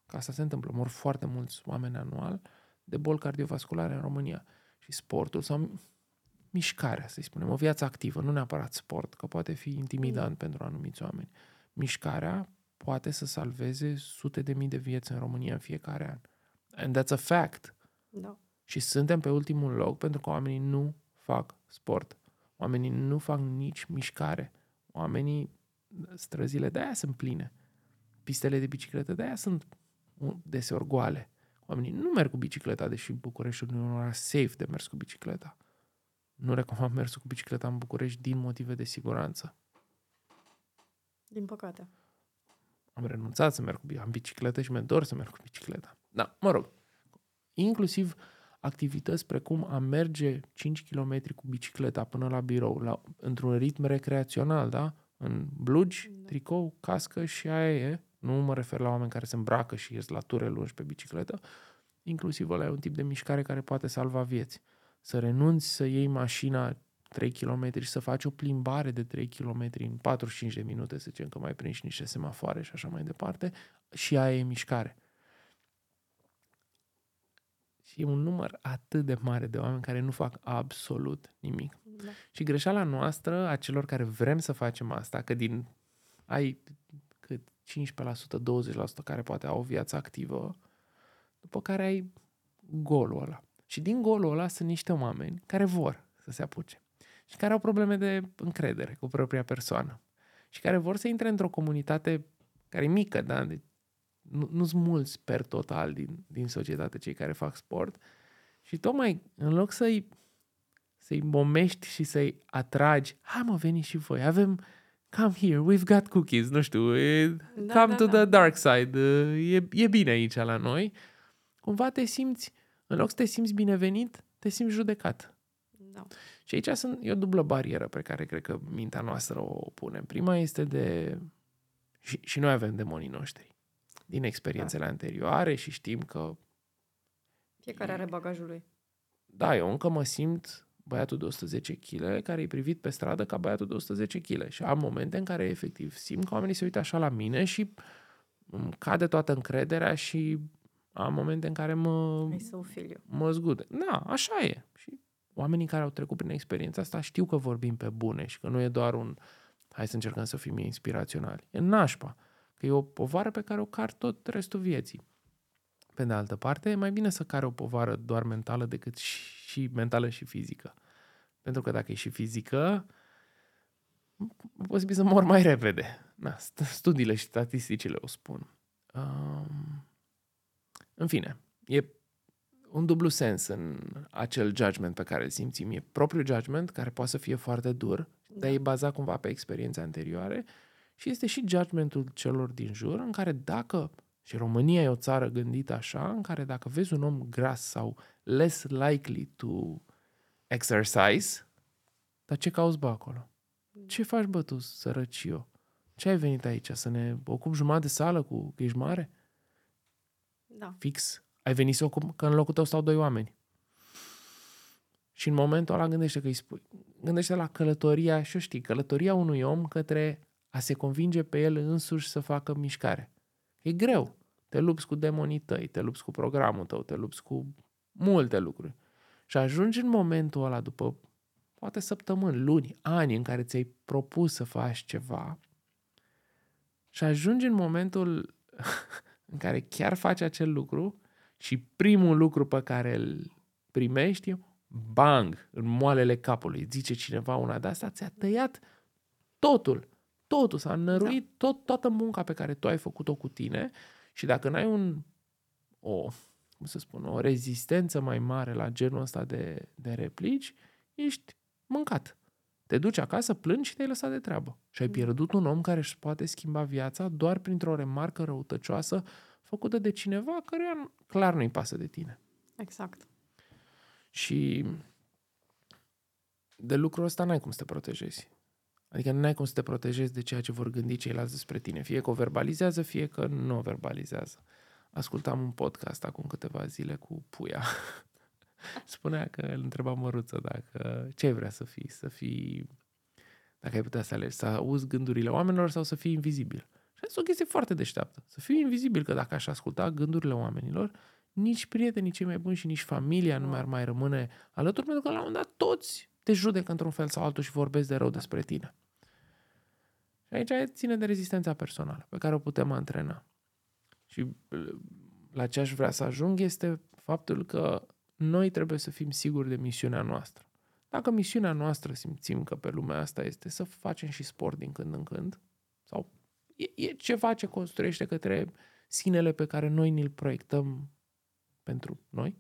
că asta se întâmplă, mor foarte mulți oameni anual, de boli cardiovasculare în România. Și sportul sau mișcarea, să spunem, o viață activă, nu neapărat sport, că poate fi intimidant mm. pentru anumiți oameni. Mișcarea poate să salveze sute de mii de vieți în România în fiecare an. And that's a fact. Da. Și suntem pe ultimul loc pentru că oamenii nu fac sport. Oamenii nu fac nici mișcare. Oamenii, străzile de aia sunt pline. Pistele de bicicletă de aia sunt deseori goale. Oamenii nu merg cu bicicleta, deși Bucureștiul nu e un oraș safe de mers cu bicicleta. Nu recomand mersul cu bicicleta în București din motive de siguranță. Din păcate. Am renunțat să merg cu am bicicletă și mi-e dor să merg cu bicicleta. Da, mă rog. Inclusiv activități precum a merge 5 km cu bicicleta până la birou, la, într-un ritm recreațional, da? În blugi, da. tricou, cască și aia e. Nu mă refer la oameni care se îmbracă și ies la ture lungi pe bicicletă. Inclusiv ăla e un tip de mișcare care poate salva vieți. Să renunți să iei mașina 3 km și să faci o plimbare de 3 km în 45 de minute, să zicem că mai prinzi niște semafoare și așa mai departe, și aia e mișcare. Și e un număr atât de mare de oameni care nu fac absolut nimic. Da. Și greșeala noastră, a celor care vrem să facem asta, că din ai cât 15%, 20% care poate au o viață activă, după care ai golul ăla. Și din golul ăla sunt niște oameni care vor să se apuce și care au probleme de încredere cu propria persoană și care vor să intre într-o comunitate care e mică, da? De, nu, nu sunt mulți per total din, din societate cei care fac sport și tocmai în loc să-i să-i momești și să-i atragi, hai mă, veni și voi, avem, come here, we've got cookies, nu știu, e, da, come da, to da. the dark side, e, e bine aici la noi, cumva te simți, în loc să te simți binevenit, te simți judecat. Da. Și aici sunt, e o dublă barieră pe care cred că mintea noastră o pune. Prima este de... Și, și noi avem demonii noștri din experiențele da. anterioare și știm că... Fiecare are bagajul lui. Da, eu încă mă simt băiatul de 110 kg care e privit pe stradă ca băiatul de 110 kg și am momente în care efectiv simt că oamenii se uită așa la mine și îmi cade toată încrederea și am momente în care mă, mă zgude. Da, așa e. Și oamenii care au trecut prin experiența asta știu că vorbim pe bune și că nu e doar un hai să încercăm să fim inspiraționali. E nașpa. Că e o povară pe care o car tot restul vieții. Pe de altă parte, e mai bine să care o povară doar mentală decât și, și mentală și fizică. Pentru că dacă e și fizică, posibil să mor mai repede. Na, studiile și statisticile o spun. Um, în fine, e un dublu sens în acel judgment pe care îl simțim. E propriul judgment, care poate să fie foarte dur, da. dar e bazat cumva pe experiențe anterioare și este și judgmentul celor din jur, în care dacă, și România e o țară gândită așa, în care dacă vezi un om gras sau less likely to exercise, dar ce cauți bă acolo? Ce faci bă tu, sărăcio? Ce ai venit aici? Să ne ocupi jumătate de sală cu că ești mare? Da. Fix ai venit să ocup, că în locul tău stau doi oameni. Și în momentul ăla gândește că îi spui. Gândește la călătoria, și știi, călătoria unui om către a se convinge pe el însuși să facă mișcare. E greu. Te lupți cu demonii tăi, te lupți cu programul tău, te lupți cu multe lucruri. Și ajungi în momentul ăla, după poate săptămâni, luni, ani în care ți-ai propus să faci ceva și ajungi în momentul în care chiar faci acel lucru și primul lucru pe care îl primești, bang, în moalele capului. Zice cineva una de asta, ți-a tăiat totul. Totul, s-a năruit da. tot, toată munca pe care tu ai făcut-o cu tine și dacă n-ai un, o, cum să spun, o rezistență mai mare la genul ăsta de, de replici, ești mâncat. Te duci acasă, plângi și te-ai lăsat de treabă. Și ai mm. pierdut un om care își poate schimba viața doar printr-o remarcă răutăcioasă făcută de cineva care clar nu-i pasă de tine. Exact. Și de lucrul ăsta n-ai cum să te protejezi. Adică nu ai cum să te protejezi de ceea ce vor gândi ceilalți despre tine. Fie că o verbalizează, fie că nu o verbalizează. Ascultam un podcast acum câteva zile cu Puia. Spunea că îl întreba Măruță dacă ce vrea să fii, să fii, dacă ai putea să alegi, să auzi gândurile oamenilor sau să fii invizibil. Și asta o chestie foarte deșteaptă. Să fiu invizibil, că dacă aș asculta gândurile oamenilor, nici prietenii cei mai buni și nici familia nu mai ar mai rămâne alături, pentru că la un moment dat toți te judecă într-un fel sau altul și vorbesc de rău despre tine. Și aici ține de rezistența personală pe care o putem antrena. Și la ce aș vrea să ajung este faptul că noi trebuie să fim siguri de misiunea noastră. Dacă misiunea noastră simțim că pe lumea asta este să facem și sport din când în când, sau e, e ceva ce construiește către sinele pe care noi ni-l proiectăm pentru noi,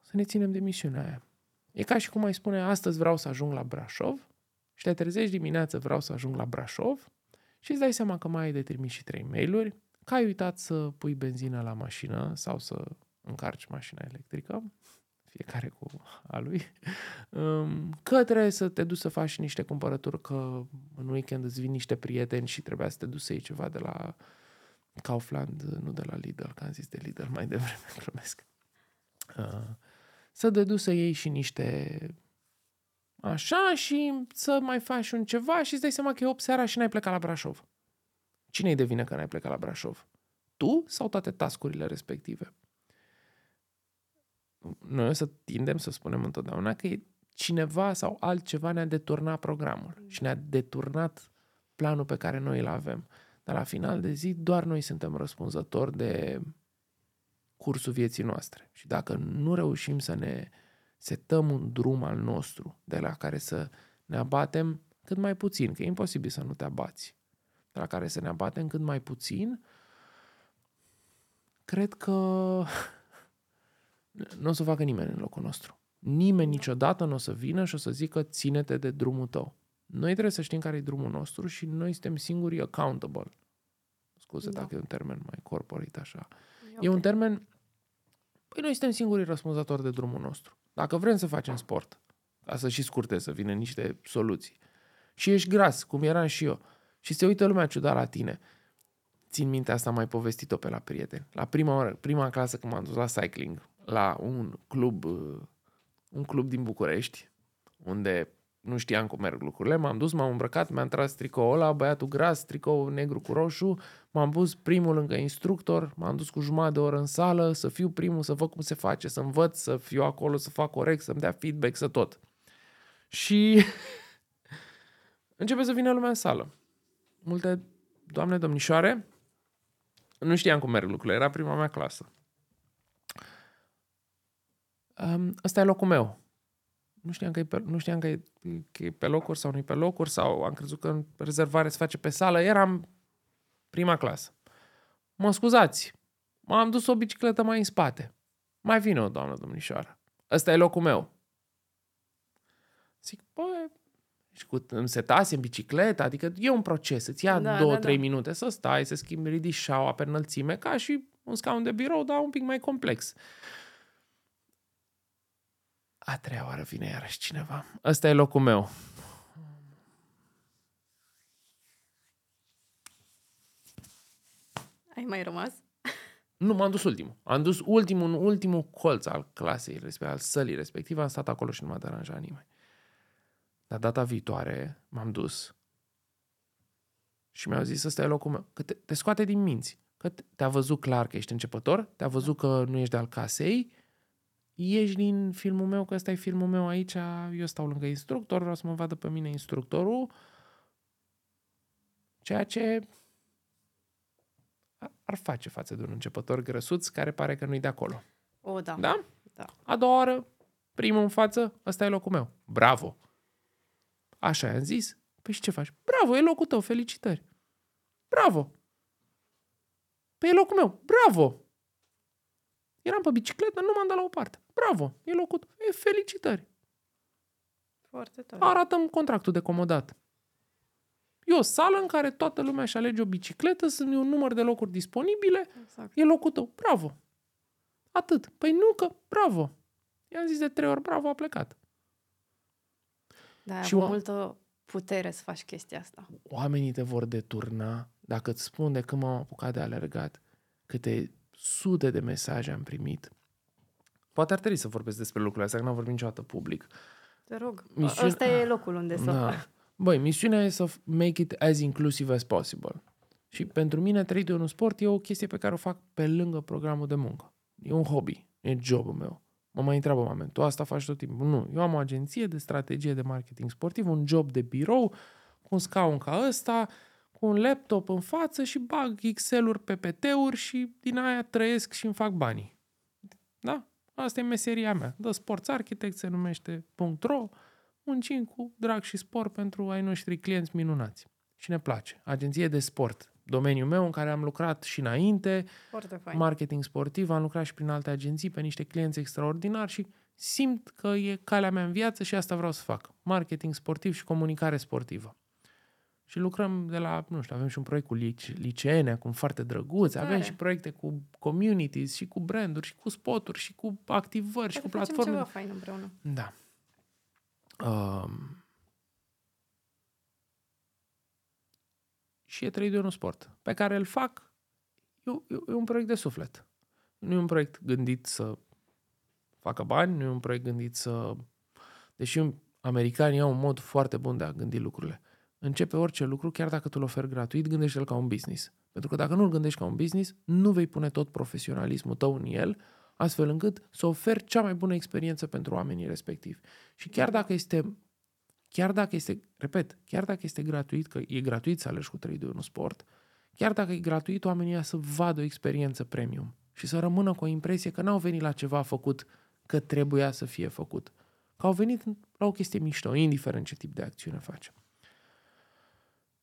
să ne ținem de misiunea aia. E ca și cum ai spune, astăzi vreau să ajung la Brașov și te trezești dimineață, vreau să ajung la Brașov și îți dai seama că mai ai de trimis și trei mail-uri, că ai uitat să pui benzină la mașină sau să încarci mașina electrică, fiecare cu a lui, um, că trebuie să te duci să faci niște cumpărături, că în weekend îți vin niște prieteni și trebuia să te duci să iei ceva de la Kaufland, nu de la Lidl, că am zis de Lidl mai devreme, glumesc. Uh, să te duci să iei și niște așa și să mai faci un ceva și îți dai seama că e 8 seara și n-ai plecat la Brașov. Cine-i de vină că n-ai plecat la Brașov? Tu sau toate tascurile respective? Noi o să tindem să spunem întotdeauna că e cineva sau altceva ne-a deturnat programul și ne-a deturnat planul pe care noi îl avem. Dar la final de zi doar noi suntem răspunzători de cursul vieții noastre. Și dacă nu reușim să ne setăm un drum al nostru de la care să ne abatem cât mai puțin, că e imposibil să nu te abați, de la care să ne abatem cât mai puțin, cred că nu o să facă nimeni în locul nostru. Nimeni niciodată nu o să vină și o să zică ține-te de drumul tău. Noi trebuie să știm care e drumul nostru și noi suntem singurii accountable. Scuze da. dacă e un termen mai corporate așa. E, okay. e un termen... Păi noi suntem singurii răspunzători de drumul nostru. Dacă vrem să facem sport, ca să și scurte, să vină niște soluții, și ești gras, cum eram și eu, și se uită lumea ciudat la tine, țin minte asta mai povestit-o pe la prieteni. La prima, oră, prima clasă când m-am dus la cycling, la un club, uh, un club din București, unde nu știam cum merg lucrurile, m-am dus, m-am îmbrăcat, mi-am tras tricoul ăla, băiatul gras, tricou negru cu roșu, m-am pus primul lângă instructor, m-am dus cu jumătate de oră în sală, să fiu primul, să văd cum se face, să învăț, să fiu acolo, să fac corect, să-mi dea feedback, să tot. Și începe să vină lumea în sală. Multe doamne, domnișoare, nu știam cum merg lucrurile, era prima mea clasă. Um, ăsta e locul meu nu știam că e pe, nu știam că e, că e pe locuri sau nu e pe locuri sau am crezut că în rezervare se face pe sală. Eram prima clasă. Mă scuzați, m-am dus o bicicletă mai în spate. Mai vine o doamnă domnișoară. Ăsta e locul meu. Zic, băi, și cu, îmi setase în bicicletă, adică e un proces, îți ia da, două, da, trei da. minute să stai, să schimbi ridișaua pe înălțime, ca și un scaun de birou, dar un pic mai complex. A treia oară vine iarăși cineva. Ăsta e locul meu. Ai mai rămas? Nu, m-am dus ultimul. Am dus ultimul, ultimul colț al clasei, respectiv, al sălii respective. Am stat acolo și nu m-a deranjat nimeni. Dar data viitoare m-am dus și mi-au zis, ăsta e locul meu. Că te, te scoate din minți. Că te-a văzut clar că ești începător, te-a văzut că nu ești de al casei ieși din filmul meu, că ăsta e filmul meu aici, eu stau lângă instructor, vreau să mă vadă pe mine instructorul, ceea ce ar face față de un începător grăsuț care pare că nu-i de acolo. O, da. Da? Da. A doua oară, primul în față, ăsta e locul meu. Bravo! Așa i-am zis. Păi și ce faci? Bravo, e locul tău, felicitări. Bravo! Păi e locul meu. Bravo! Eram pe bicicletă, nu m-am dat la o parte. Bravo, e locul E felicitări. Foarte tare. Arată contractul de comodat. E o sală în care toată lumea își alege o bicicletă, sunt un număr de locuri disponibile, exact. e locul tău. Bravo! Atât. Păi nu că, bravo! I-am zis de trei ori, bravo, a plecat. Da, și o... multă putere să faci chestia asta. Oamenii te vor deturna dacă îți spun de când m-am apucat de alergat, câte sute de mesaje am primit. Poate ar trebui să vorbesc despre lucrurile astea, că n-am vorbit niciodată public. Te rog. Misiune... Ăsta e locul unde să... Da. Băi, misiunea e să make it as inclusive as possible. Și pentru mine 3 de 1 sport e o chestie pe care o fac pe lângă programul de muncă. E un hobby, e jobul meu. Mă mai întreabă oameni, tu asta faci tot timpul? Nu, eu am o agenție de strategie de marketing sportiv, un job de birou, cu un scaun ca ăsta, cu un laptop în față și bag Excel-uri, PPT-uri și din aia trăiesc și îmi fac banii. Da? Asta e meseria mea. The Sports Architect se numește .ro, muncim cu drag și spor pentru ai noștri clienți minunați. Și ne place. Agenție de sport, domeniul meu în care am lucrat și înainte, Foarte fain. marketing sportiv, am lucrat și prin alte agenții pe niște clienți extraordinari și simt că e calea mea în viață și asta vreau să fac. Marketing sportiv și comunicare sportivă. Și lucrăm de la, nu știu, avem și un proiect cu lice- liceene, acum foarte drăguț, Tare. avem și proiecte cu communities și cu branduri și cu spoturi și cu activări și Poate cu facem platforme. ceva fain împreună. Da. Um, și e 3 de 1 sport, pe care îl fac, e, e, e un proiect de suflet. Nu e un proiect gândit să facă bani, nu e un proiect gândit să... Deși americanii au un mod foarte bun de a gândi lucrurile. Începe orice lucru, chiar dacă tu îl oferi gratuit, gândește-l ca un business. Pentru că dacă nu îl gândești ca un business, nu vei pune tot profesionalismul tău în el, astfel încât să oferi cea mai bună experiență pentru oamenii respectivi. Și chiar dacă este, chiar dacă este, repet, chiar dacă este gratuit, că e gratuit să alegi cu 3 de 1 sport, chiar dacă e gratuit, oamenii ăia să vadă o experiență premium și să rămână cu o impresie că n-au venit la ceva făcut că trebuia să fie făcut. Că au venit la o chestie mișto, indiferent ce tip de acțiune face.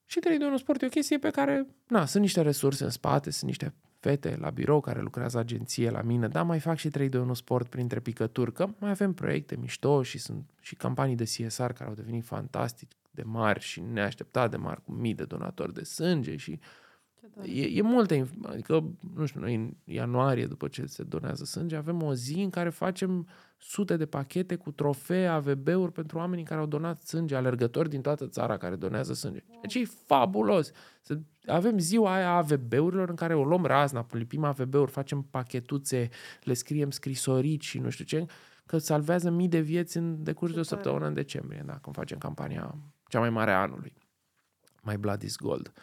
Și 3 de 1 sport e o chestie pe care, na, sunt niște resurse în spate, sunt niște fete la birou care lucrează agenție la mine, dar mai fac și 3 de 1 sport printre picături, că mai avem proiecte mișto și sunt și campanii de CSR care au devenit fantastic de mari și neașteptat de mari, cu mii de donatori de sânge și Ce tare. e, e multe, inf- adică, nu știu, noi în ianuarie, după ce se donează sânge, avem o zi în care facem sute de pachete cu trofee, AVB-uri pentru oamenii care au donat sânge, alergători din toată țara care donează sânge. Deci e fabulos. Să avem ziua aia a AVB-urilor în care o luăm razna, lipim AVB-uri, facem pachetuțe, le scriem scrisorici și nu știu ce, că salvează mii de vieți în decurs de o Ce tare. săptămână în decembrie, da, când facem campania cea mai mare a anului. My Blood is Gold.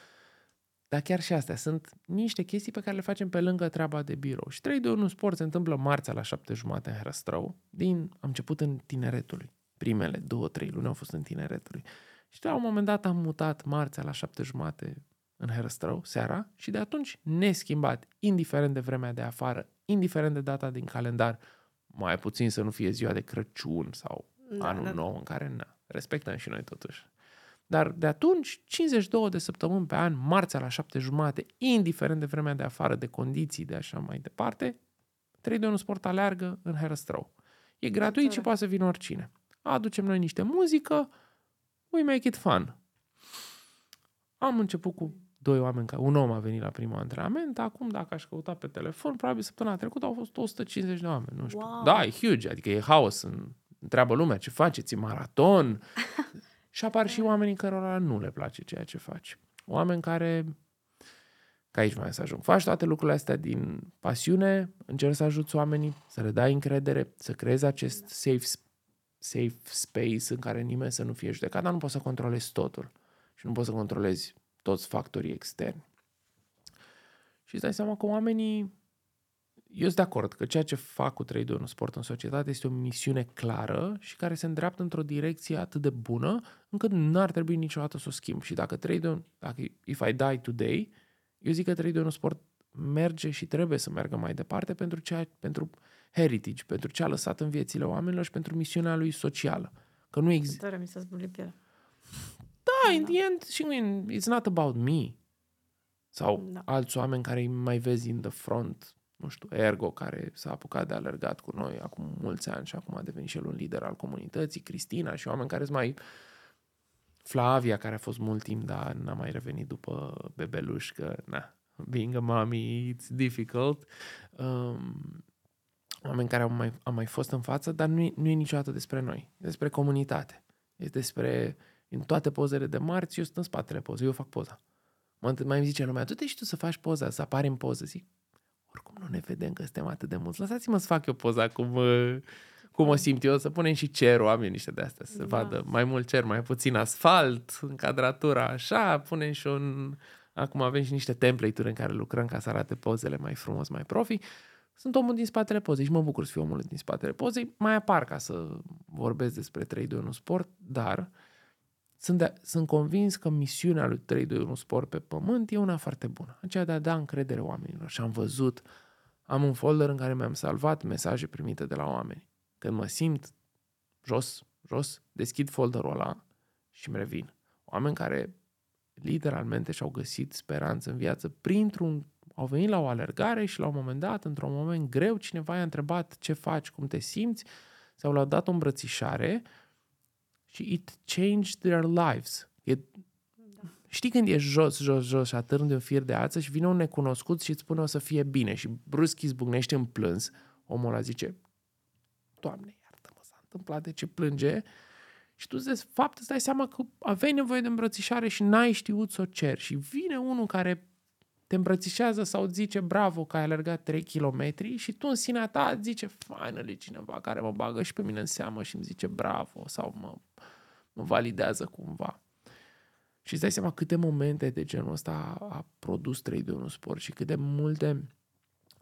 Dar chiar și astea sunt niște chestii pe care le facem pe lângă treaba de birou. Și 3 de 1 sport se întâmplă marțea la 7 jumate în Herăstrău. Din, am început în tineretului. Primele două, trei luni au fost în tineretului. Și la un moment dat am mutat marțea la 7 jumate în Herăstrău, seara, și de atunci neschimbat, indiferent de vremea de afară, indiferent de data din calendar, mai puțin să nu fie ziua de Crăciun sau Da, anul da, da. nou în care na, respectăm și noi totuși. Dar de atunci, 52 de săptămâni pe an, marțea la 7 jumate, indiferent de vremea de afară, de condiții, de așa mai departe, 3 de 1 sport aleargă în Herăstrău. E gratuit tare. și poate să vină oricine. Aducem noi niște muzică, we make it fun. Am început cu doi oameni, ca un om a venit la primul antrenament, acum dacă aș căuta pe telefon, probabil săptămâna trecută au fost 150 de oameni, nu știu. Wow. Da, e huge, adică e haos, în, întreabă lumea ce faceți, e maraton. și apar și oamenii cărora nu le place ceea ce faci. Oameni care, că aici mai să ajung, faci toate lucrurile astea din pasiune, încerci să ajuți oamenii, să le dai încredere, să creezi acest safe, safe space în care nimeni să nu fie judecat, dar nu poți să controlezi totul. Și nu poți să controlezi toți factorii externi. Și îți dai seama că oamenii eu sunt de acord că ceea ce fac cu 3 de 1 sport în societate este o misiune clară și care se îndreaptă într-o direcție atât de bună încât n-ar trebui niciodată să o schimb. Și dacă 3 de 1, dacă if I die today, eu zic că 3 de 1 sport merge și trebuie să meargă mai departe pentru, ceea, pentru heritage, pentru ce a lăsat în viețile oamenilor și pentru misiunea lui socială. Că nu există... Tare mi s-a zbulit pielea. Da, in the end, și in, it's not about me. Sau Da. alți oameni care îi mai vezi in the front, nu știu, Ergo, care s-a apucat de alergat cu noi acum mulți ani și acum a devenit și el un lider al comunității, Cristina și oameni care sunt mai... Flavia, care a fost mult timp, dar n-a mai revenit după bebeluș, că, na, being a mommy, it's difficult. Um, oameni care au mai, au mai fost în față, dar nu e, nu e niciodată despre noi. E despre comunitate. E despre în toate pozele de marți, eu sunt în spatele pozei, eu fac poza. Mă întâln- mai îmi zice lumea, du-te și tu să faci poza, să apari în poză. Zic, oricum nu ne vedem că suntem atât de mulți. Lăsați-mă să fac eu poza cum, uh, cum o simt eu, să punem și cerul, am eu niște de astea, să se Da. vadă mai mult cer, mai puțin asfalt, încadratura așa, punem și un Acum avem și niște template-uri în care lucrăm ca să arate pozele mai frumos, mai profi. Sunt omul din spatele pozei și mă bucur să fiu omul din spatele pozei. Mai apar ca să vorbesc despre 3 2 1 sport, dar sunt, de, sunt convins că misiunea lui 3 2 1 sport pe pământ e una foarte bună. Aceea de a da încredere oamenilor. Și am văzut, am un folder în care mi-am salvat mesaje primite de la oameni. Când mă simt jos, jos, deschid folderul ăla și îmi revin. Oameni care literalmente și-au găsit speranță în viață printr-un au venit la o alergare și la un moment dat, într-un moment greu, cineva i-a întrebat ce faci, cum te simți, sau le-au dat o îmbrățișare și it changed their lives. E, da. Știi când e jos, jos, jos și atârn de un fir de ață și vine un necunoscut și îți spune o să fie bine și brusc izbucnește în plâns, omul ăla zice, Doamne, iartă-mă, s-a întâmplat, de ce plânge? Și tu, de fapt, îți dai seama că aveai nevoie de îmbrățișare și n-ai știut să o ceri. Și vine unul care te îmbrățișează sau îți zice bravo că ai alergat 3 km și tu în sinea ta îți zice finally cineva care mă bagă și pe mine în seamă și îmi zice bravo sau mă, mă validează cumva. Și îți dai seama câte momente de genul ăsta a, a produs 3 de 1 sport și cât de multe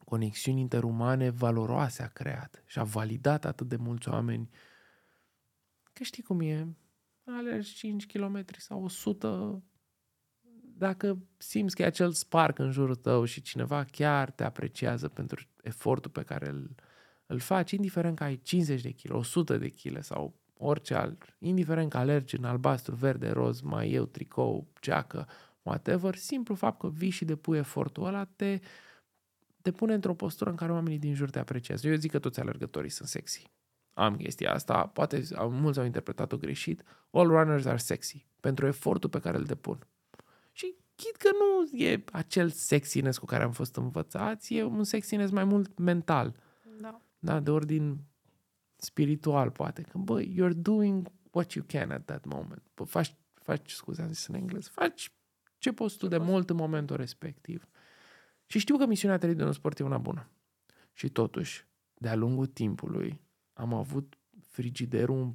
conexiuni interumane valoroase a creat și a validat atât de mulți oameni că știi cum e, alergi 5 km sau 100 dacă simți că e acel spark în jurul tău și cineva chiar te apreciază pentru efortul pe care îl, îl faci, indiferent că ai 50 de kg, 100 de kg sau orice alt, indiferent că alergi în albastru, verde, roz, mai eu, tricou, geacă, whatever, simplu fapt că vii și depui efortul ăla te, te pune într-o postură în care oamenii din jur te apreciază. Eu zic că toți alergătorii sunt sexy. Am chestia asta, poate mulți au interpretat-o greșit. All runners are sexy, pentru efortul pe care îl depun. Și chit că nu e acel sexiness cu care am fost învățați, e un sexiness mai mult mental. Da. Da, de ordin spiritual, poate. Că, bă, you're doing what you can at that moment. Bă, faci, faci, scuze, am zis în engleză, faci ce poți tu de mult în momentul respectiv. Și știu că misiunea de un sport e una bună. Și totuși, de-a lungul timpului, am avut frigiderul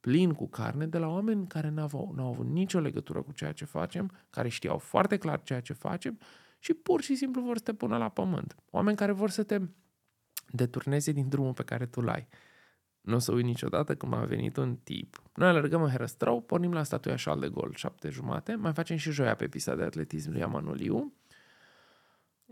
plin cu carne de la oameni care n-au, n-au avut nicio legătură cu ceea ce facem, care știau foarte clar ceea ce facem și pur și simplu vor să te pună la pământ. Oameni care vor să te deturneze din drumul pe care tu l-ai. Nu o să uit niciodată când a venit un tip. Noi alergăm în Herăstrău, pornim la statuia Șal de Gol, șapte jumate, mai facem și joia pe pista de atletism lui Amanuliu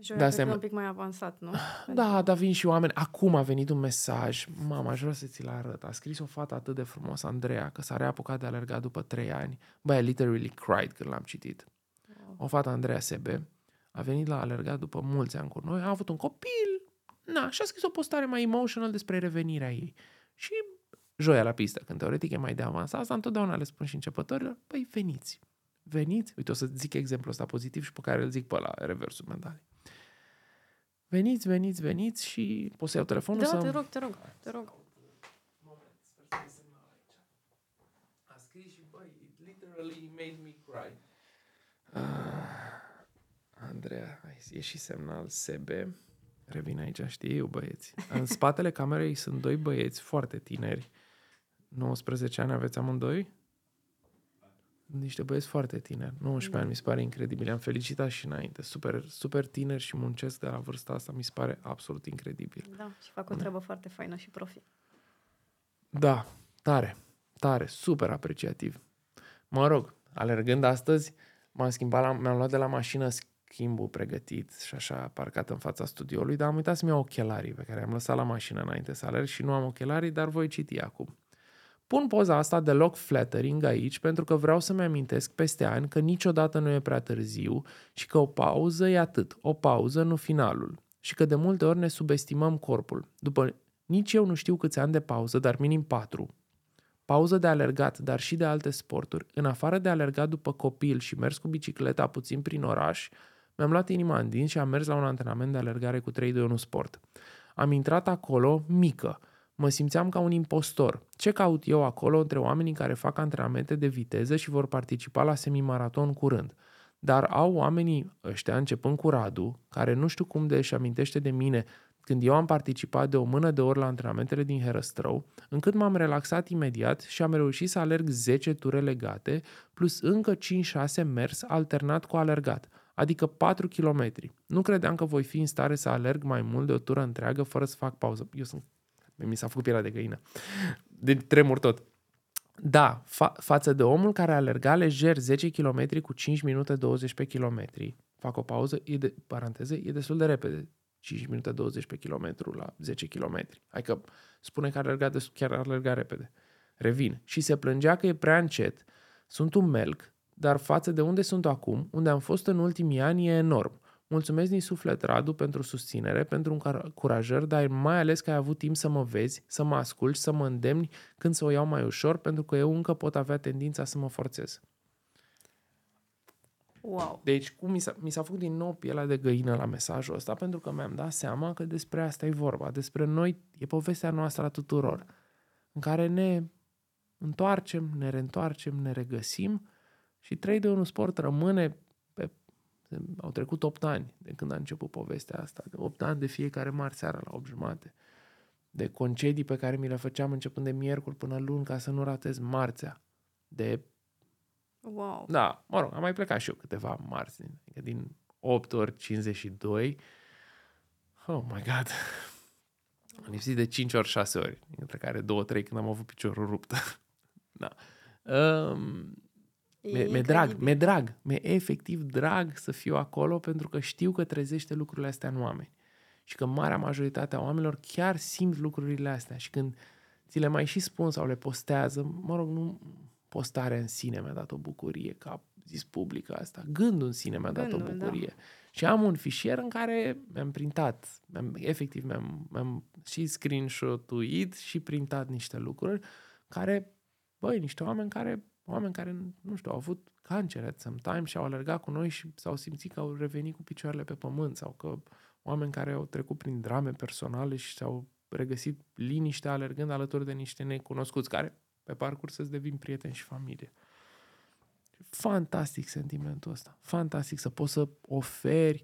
Joia da, cred un pic mai avansat, nu? Da, dar vin și oameni. Acum a venit un mesaj. Mama, aș vrea să ți-l arăt. A scris o fată atât de frumos, Andreea, că s-a reapucat de alergat după trei ani. Băi, I literally cried când l-am citit. Wow. O fată, Andreea Sebe, a venit la alergat după mulți ani cu noi, a avut un copil, na, și a scris o postare mai emotional despre revenirea ei. Și joia la pistă, când teoretic e mai de avansat, asta întotdeauna le spun și începătorilor, păi veniți, veniți, uite o să zic exemplul ăsta pozitiv și pe care îl zic pe la reversul mental. Veniți, veniți, veniți și poți să iau telefonul da, să... te rog, te rog, te rog. A scris și, băi, it literally made me cry. Uh, Andreea, e și semnal SB. Revin aici, știi eu, băieți. În spatele camerei sunt doi băieți foarte tineri. 19 ani aveți amândoi? Niște băieți foarte tineri, 19 da. ani, mi se pare incredibil. Am felicitat și înainte. Super, super tineri și muncesc de la vârsta asta, mi se pare absolut incredibil. Da, și fac o da. treabă foarte faină și profi. Da, tare, tare, super apreciativ. Mă rog, alergând astăzi, m-am schimbat, la, mi-am luat de la mașină schimbul pregătit și așa parcat în fața studioului, dar am uitat să-mi iau ochelarii pe care am lăsat la mașină înainte să alerg și nu am ochelarii, dar voi citi acum. Pun poza asta de loc flattering aici pentru că vreau să-mi amintesc peste ani că niciodată nu e prea târziu și că o pauză e atât, o pauză, nu finalul. Și că de multe ori ne subestimăm corpul. După nici eu nu știu câți ani de pauză, dar minim patru. Pauză de alergat, dar și de alte sporturi. În afară de alergat după copil și mers cu bicicleta puțin prin oraș, mi-am luat inima în din și am mers la un antrenament de alergare cu 3 de 1 sport. Am intrat acolo mică, Mă simțeam ca un impostor. Ce caut eu acolo între oamenii care fac antrenamente de viteză și vor participa la semimaraton curând? Dar au oamenii ăștia, începând cu Radu, care nu știu cum de își amintește de mine când eu am participat de o mână de ori la antrenamentele din Herăstrău, încât m-am relaxat imediat și am reușit să alerg 10 ture legate, plus încă 5-6 mers alternat cu alergat. adică 4 km. Nu credeam că voi fi în stare să alerg mai mult de o tură întreagă fără să fac pauză. Eu sunt... Mi s-a făcut pielea de găină. De tremur tot. Da, fa- față de omul care alerga lejer 10 km cu 5 minute 20 pe kilometri, fac o pauză, e de, paranteze, e destul de repede. 5 minute 20 pe kilometru la 10 km. Adică spune că alerga, de, chiar alerga repede. Revin. Și se plângea că e prea încet. Sunt un melc, dar față de unde sunt acum, unde am fost în ultimii ani, e enorm. Mulțumesc din suflet, Radu, pentru susținere, pentru încurajări, dar mai ales că ai avut timp să mă vezi, să mă asculți, să mă îndemni când să o iau mai ușor, pentru că eu încă pot avea tendința să mă forțez. Wow. Deci, cum mi s-a, mi s-a făcut din nou pielea de găină la mesajul ăsta, pentru că mi-am dat seama că despre asta e vorba. Despre noi, e povestea noastră a tuturor, în care ne întoarcem, ne reîntoarcem, ne regăsim și 3 de 1 sport rămâne pe... Au trecut 8 ani de când a început povestea asta. De 8 ani de fiecare marți seara la 8 jumate. De concedii pe care mi le făceam începând de miercuri până luni ca să nu ratez marțea. De Wow. da, mă rog, am mai plecat și eu câteva marți, adică din 8 ori 52. Oh my god. Am lipsit de 5 ori 6 ori, dintre care 2-3 când am avut piciorul rupt. da. Um, E mi-e drag, incredibil. mi-e drag, mi-e efectiv drag să fiu acolo pentru că știu că trezește lucrurile astea în oameni. Și că marea majoritate a oamenilor chiar simt lucrurile astea și când ți le mai și spun sau le postează, mă rog, nu postarea în sine mi-a dat o bucurie, ca zis publică asta. Gândul în sine mi-a dat o Gândul, da. bucurie. Și am un fișier în care mi-am printat, mi-am, efectiv mi-am, mi-am și screenshot-uit și printat niște lucruri care, băi, niște oameni care, oameni care, nu știu, au avut cancer at some time și au alergat cu noi și s-au simțit că au revenit cu picioarele pe pământ sau că oameni care au trecut prin drame personale și s-au regăsit liniște alergând alături de niște necunoscuți care pe parcurs să-ți devin prieteni și familie. Fantastic sentimentul ăsta. Fantastic să poți să oferi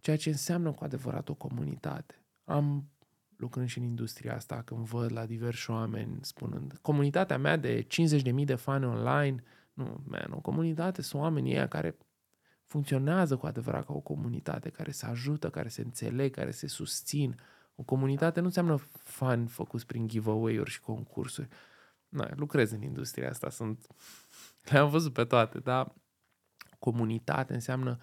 ceea ce înseamnă cu adevărat o comunitate. Am lucrând și în industria asta, când văd la diversi oameni spunând comunitatea mea de 50.000 de fani online, nu, man, o comunitate sunt oamenii ăia care funcționează cu adevărat ca o comunitate, care se ajută, care se înțeleg, care se susțin. O comunitate nu înseamnă fani făcuți prin giveaway-uri și concursuri. Na, lucrez în industria asta, sunt... Le-am văzut pe toate, dar comunitate înseamnă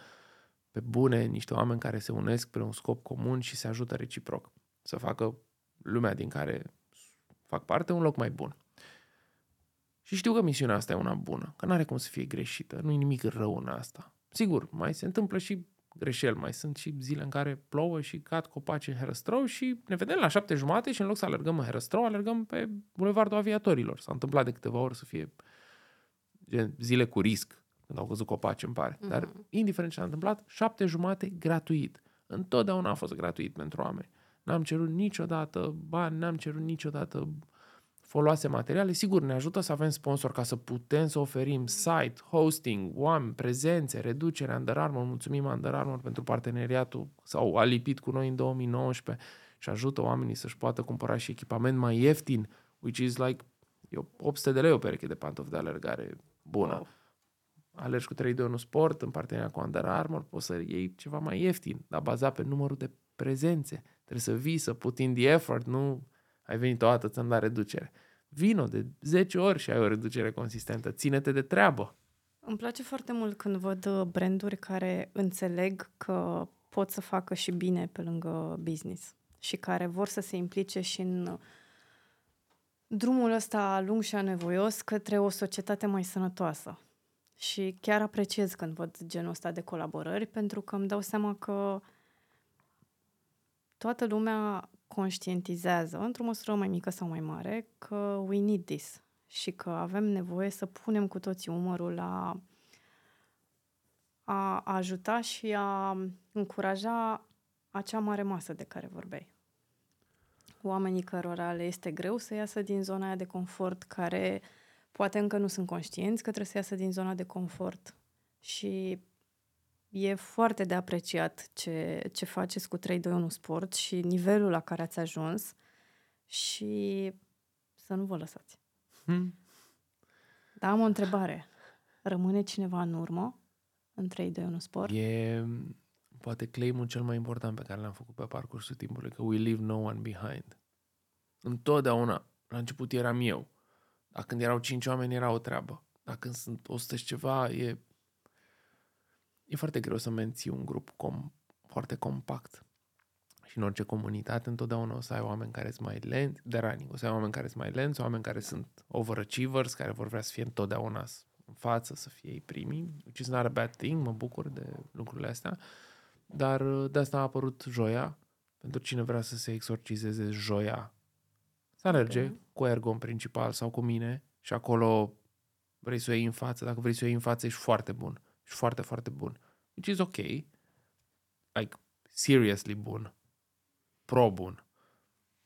pe bune niște oameni care se unesc pe un scop comun și se ajută reciproc. Să facă lumea din care fac parte un loc mai bun. Și știu că misiunea asta e una bună, că nu are cum să fie greșită, nu e nimic rău în asta. Sigur, mai se întâmplă și greșeli, mai sunt și zile în care plouă și cad copaci în Herăstrău și ne vedem la șapte jumate și în loc să alergăm în Herăstrău, alergăm pe Bulevardul Aviatorilor. S-a întâmplat de câteva ori să fie gen, zile cu risc, când au căzut copaci, îmi pare. Dar, indiferent ce s-a întâmplat, șapte jumate gratuit. Întotdeauna a fost gratuit pentru oameni. N-am cerut niciodată bani, n-am cerut niciodată foloase materiale. Sigur, ne ajută să avem sponsor ca să putem să oferim site, hosting, oameni, prezențe, reducere Under Armour. Mulțumim Under Armour pentru parteneriatul sau a lipit cu noi în 2019 și ajută oamenii să-și poată cumpăra și echipament mai ieftin, which is like e 800 de lei o pereche de pantofi de alergare bună. Wow. Alergi cu 3 de 1 sport în parteneria cu Under Armour, poți să iei ceva mai ieftin, dar bazat pe numărul de prezențe. Trebuie să vii, să put in the effort, nu ai venit o dată, ți-am dat reducere. Vino de 10 ori și ai o reducere consistentă. Ține-te de treabă. Îmi place foarte mult când văd uh, branduri care înțeleg că pot să facă și bine pe lângă business și care vor să se implice și în uh, drumul ăsta lung și anevoios către o societate mai sănătoasă. Și chiar apreciez când văd genul ăsta de colaborări pentru că îmi dau seama că toată lumea conștientizează, într-o măsură mai mică sau mai mare, că we need this și că avem nevoie să punem cu toții umărul la a ajuta și a încuraja acea mare masă de care vorbeai. Oamenii cărora le este greu să iasă din zona aia de confort, care poate încă nu sunt conștienți că trebuie să iasă din zona de confort și e foarte de apreciat ce, ce faceți cu 321 Sport și nivelul la care ați ajuns și să nu vă lăsați. Hmm. Dar am o întrebare. Rămâne cineva în urmă? în 3, 2, 1 sport? E poate claimul cel mai important pe care l-am făcut pe parcursul timpului, că we leave no one behind. Întotdeauna, la început eram eu. Dar când erau cinci oameni, era o treabă. Dacă când sunt 100 și ceva, e, e foarte greu să menții un grup com, foarte compact. Și în orice comunitate întotdeauna o să ai oameni care sunt mai lenți, de running, o să ai oameni care sunt mai lenți, oameni care sunt overachievers, care vor vrea să fie întotdeauna în față, să fie ei primii, which is not a bad thing, mă bucur de lucrurile astea. Dar de asta a apărut joia, pentru cine vrea să se exorcizeze joia. Să alerge okay. cu Ergo în principal sau cu mine și acolo vrei să o iei în față. Dacă vrei să o iei în față, ești foarte bun. Ești foarte, foarte bun. Which is ok. Like, seriously bun. Pro bun.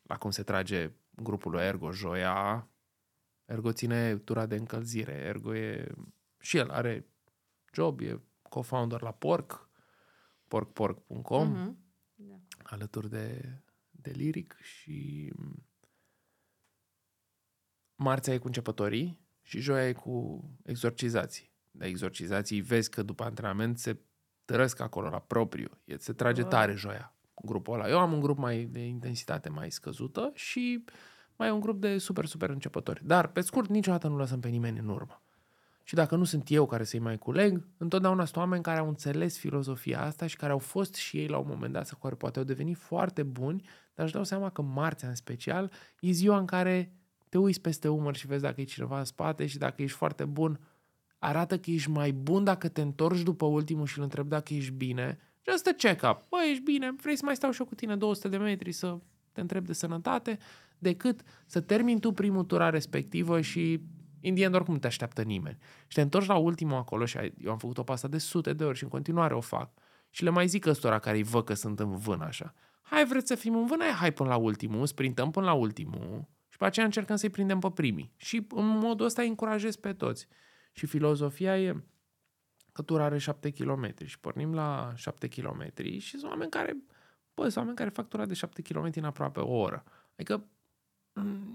La cum se trage grupul lui Ergo, joia. Ergo ține tura de încălzire. Ergo e... Și el are job, e co-founder la Porc, porcporc.com, uh-huh. da. alături de, de Lyric și marțea e cu începătorii și joia e cu exorcizații. De exorcizații vezi că după antrenament se tărăsc acolo la propriu. E, se trage oh. tare joia grupul ăla. Eu am un grup mai de intensitate mai scăzută și mai un grup de super, super începători. Dar, pe scurt, niciodată nu lăsăm pe nimeni în urmă. Și dacă nu sunt eu care să-i mai culeg, întotdeauna sunt oameni care au înțeles filozofia asta și care au fost și ei la un moment dat, sau care poate au devenit foarte buni, dar își dau seama că marțea în special e ziua în care te uiți peste umăr și vezi dacă e cineva în spate și dacă ești foarte bun, arată că ești mai bun dacă te întorci după ultimul și îl întrebi dacă ești bine. Just a check-up. Bă, ești bine, vrei să mai stau și eu cu tine 200 de metri să te întreb de sănătate, decât să termini tu primul tura respectivă și in the end oricum te așteaptă nimeni. Și te întorci la ultimul acolo și eu am făcut-o pe asta de sute de ori și în continuare o fac. Și le mai zic ăstora care îi văd că sunt în vân așa. Hai, vreți să fim în vân? Hai până la ultimul, sprintăm până la ultimul și pe aceea încercăm să-i prindem pe primii. Și în modul ăsta îi încurajez pe toți. Și filozofia e că tura are 7 km și pornim la 7 km și sunt oameni care, bă, sunt oameni care fac tura de 7 km în aproape o oră. Adică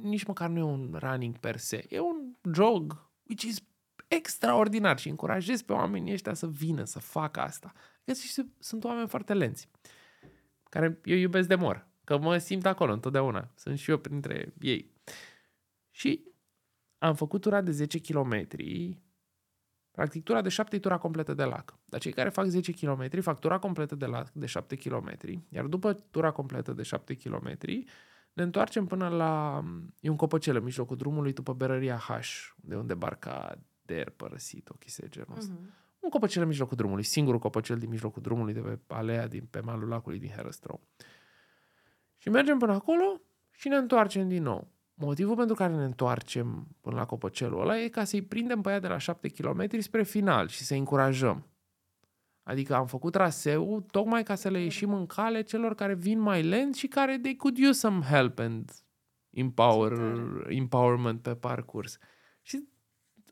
nici măcar nu e un running per se, e un jog, which is extraordinar și încurajez pe oamenii ăștia să vină, să facă asta. Că sunt oameni foarte lenți, care eu iubesc de mor, că mă simt acolo întotdeauna. Sunt și eu printre ei. Și am făcut tura de 10 km, practic tura de 7 tura completă de lac. Dar cei care fac 10 km fac tura completă de lac de 7 km, iar după tura completă de 7 km ne întoarcem până la... E un copăcel în mijlocul drumului după berăria H, de unde barca der părăsit, o chestie genul ăsta. Uh-huh. Un copăcel în mijlocul drumului, singurul copăcel din mijlocul drumului de pe alea din, pe malul lacului din Herăstrău. Și mergem până acolo și ne întoarcem din nou. Motivul pentru care ne întoarcem până la copăcelul ăla e ca să-i prindem pe aia de la 7 km spre final și să-i încurajăm. Adică am făcut traseu tocmai ca să le ieșim în cale celor care vin mai lent și care they could use some help and empower, empowerment pe parcurs. Și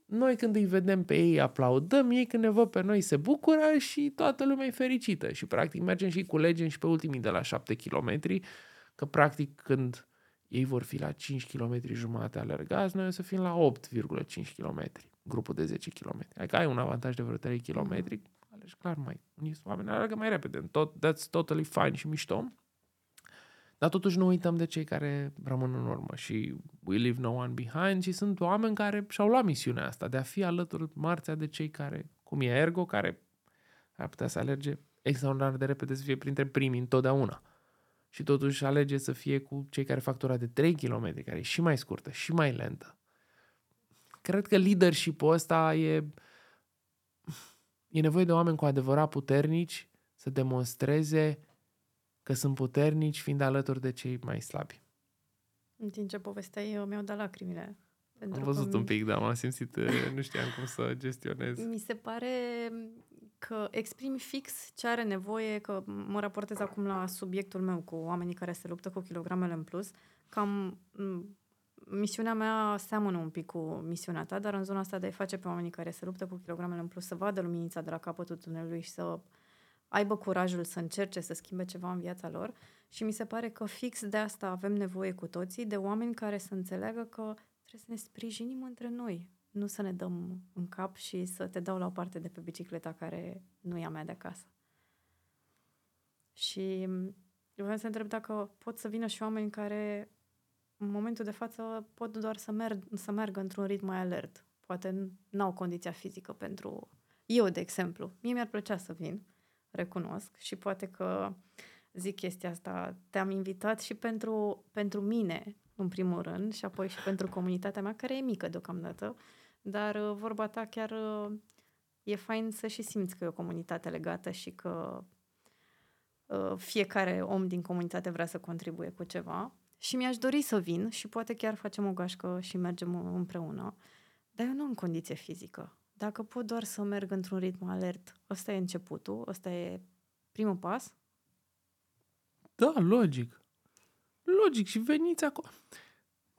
noi când îi vedem pe ei aplaudăm, ei când ne văd pe noi se bucură și toată lumea e fericită. Și practic mergem și culegem și pe ultimii de la 7 km, că practic când ei vor fi la 5 km jumate alergați, noi o să fim la 8,5 km, grupul de 10 km. Adică ai un avantaj de vreo 3 km, alegi clar mai, unii oameni alergă mai repede, tot, that's totally fine și mișto. Dar totuși nu uităm de cei care rămân în urmă și we leave no one behind și sunt oameni care și-au luat misiunea asta de a fi alături marțea de cei care, cum e Ergo, care ar putea să alerge extraordinar de repede să fie printre primii întotdeauna. Și totuși alege să fie cu cei care fac tura de 3 km, care e și mai scurtă, și mai lentă. Cred că leadership-ul ăsta e e nevoie de oameni cu adevărat puternici să demonstreze că sunt puternici fiind alături de cei mai slabi. În timp ce povesteai, eu mi-au dat lacrimile. Pentru Am văzut un pic, dar m-am simțit, eh, nu știam cum să gestionez. Mi se pare că exprimi fix ce are nevoie, că mă raportez acum la subiectul meu cu oamenii care se luptă cu kilogramele în plus, cam misiunea mea seamănă un pic cu misiunea ta, dar în zona asta de a face pe oamenii care se luptă cu kilogramele în plus să vadă luminița de la capătul tunelului și să aibă curajul să încerce să schimbe ceva în viața lor și mi se pare că fix de asta avem nevoie cu toții, de oameni care să înțeleagă că trebuie să ne sprijinim între noi. Nu să ne dăm în cap și să te dau la o parte de pe bicicleta care nu e a mea de acasă. Și eu vreau să întreb dacă pot să vină și oameni care în momentul de față pot doar să, merg, să meargă într-un ritm mai alert. Poate n-au condiția fizică pentru... Eu, de exemplu, mie mi-ar plăcea să vin, recunosc, și poate că zic chestia asta, te-am invitat și pentru, pentru mine, în primul rând, și apoi și pentru comunitatea mea, care e mică deocamdată, dar uh, vorba ta chiar uh, e fain să și simți că e o comunitate legată și că uh, fiecare om din comunitate vrea să contribuie cu ceva. Și mi-aș dori să vin și poate chiar facem o gașcă și mergem împreună. Dar eu nu în condiție fizică. Dacă pot doar să merg într-un ritm alert, ăsta e începutul, ăsta e primul pas. Da, logic. Logic și veniți acolo.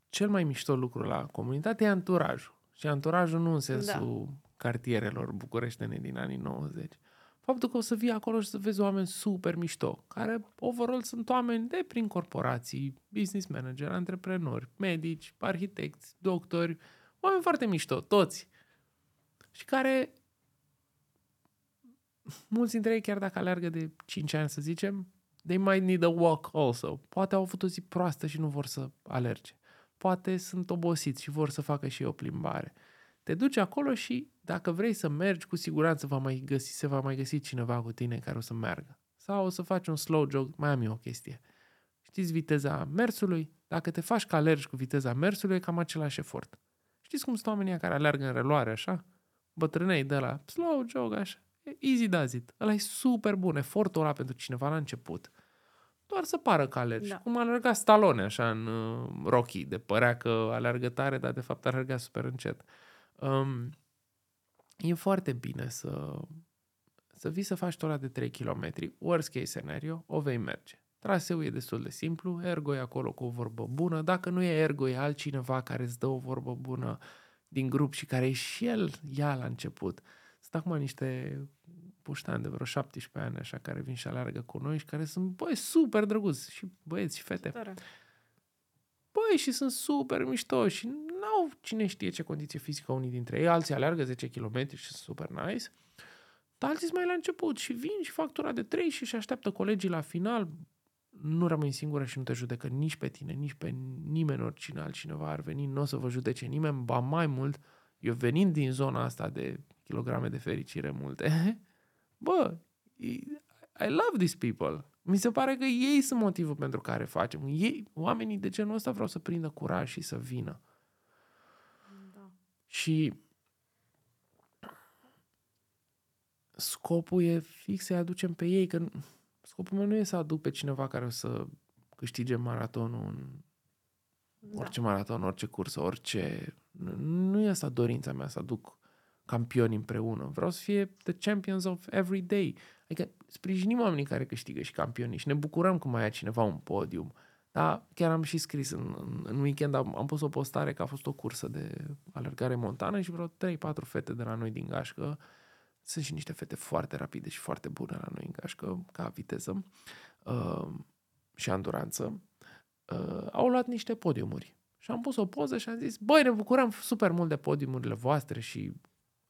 Cel mai mișto lucru la comunitate e anturajul. Și anturajul nu în sensul da. cartierelor bucureștene din anii 90. Faptul că o să vii acolo și să vezi oameni super mișto, care overall sunt oameni de prin corporații, business manager, antreprenori, medici, arhitecți, doctori, oameni foarte mișto, toți. Și care mulți dintre ei, chiar dacă alergă de 5 ani, să zicem, they might need a walk also. Poate au avut o zi proastă și nu vor să alerge poate sunt obosiți și vor să facă și o plimbare. Te duci acolo și dacă vrei să mergi, cu siguranță va mai găsi, se va mai găsi cineva cu tine care o să meargă. Sau o să faci un slow jog, mai am eu o chestie. Știți viteza mersului? Dacă te faci că alergi cu viteza mersului, e cam același efort. Știți cum sunt oamenii care alergă în reloare, așa? Bătrânei de la slow jog, așa. Easy does it. Ăla e super bun. Efortul ăla pentru cineva la început doar să pară că alergi. Da. Cum alerga Stallone așa în uh, Rocky, de părea că alergă tare, dar de fapt alerga super încet. Um, e foarte bine să, să vii să faci ora de 3 km. Worst case scenario, o vei merge. Traseul e destul de simplu, Ergo e acolo cu o vorbă bună. Dacă nu e Ergo, e altcineva care îți dă o vorbă bună din grup și care e și el ea la început. Sunt acum niște puștani de vreo 17 ani, așa, care vin și alergă cu noi și care sunt, băi, super drăguți și băieți și fete. Tare. Băi, și sunt super mișto și n-au cine știe ce condiție fizică unii dintre ei. Alții alergă 10 km și sunt super nice. Dar alții sunt mai la început și vin și fac tura de 3 și își așteaptă colegii la final. Nu rămâi singură și nu te judecă nici pe tine, nici pe nimeni oricine altcineva ar veni. Nu o să vă judece nimeni, ba mai mult, eu venind din zona asta de kilograme de fericire multe, bă, I love these people. Mi se pare că ei sunt motivul pentru care facem. Ei, oamenii de genul ăsta vreau să prindă curaj și să vină. Da. Și scopul e fix să-i aducem pe ei, că scopul meu nu e să aduc pe cineva care o să câștige maratonul în da. orice maraton, orice cursă, orice... Nu e asta dorința mea, să aduc campioni împreună. Vreau să fie the champions of every day. Adică sprijinim oamenii care câștigă și campioni și ne bucurăm că mai ai cineva un podium. Da, chiar am și scris în, în, în weekend, am, am pus o postare că a fost o cursă de alergare montană și vreo 3-4 fete de la noi din gașcă. Sunt și niște fete foarte rapide și foarte bune la noi în gașcă, ca viteză uh, și anduranță. Uh, au luat niște podiumuri. Și am pus o poză și am zis, băi, ne bucurăm super mult de podiumurile voastre și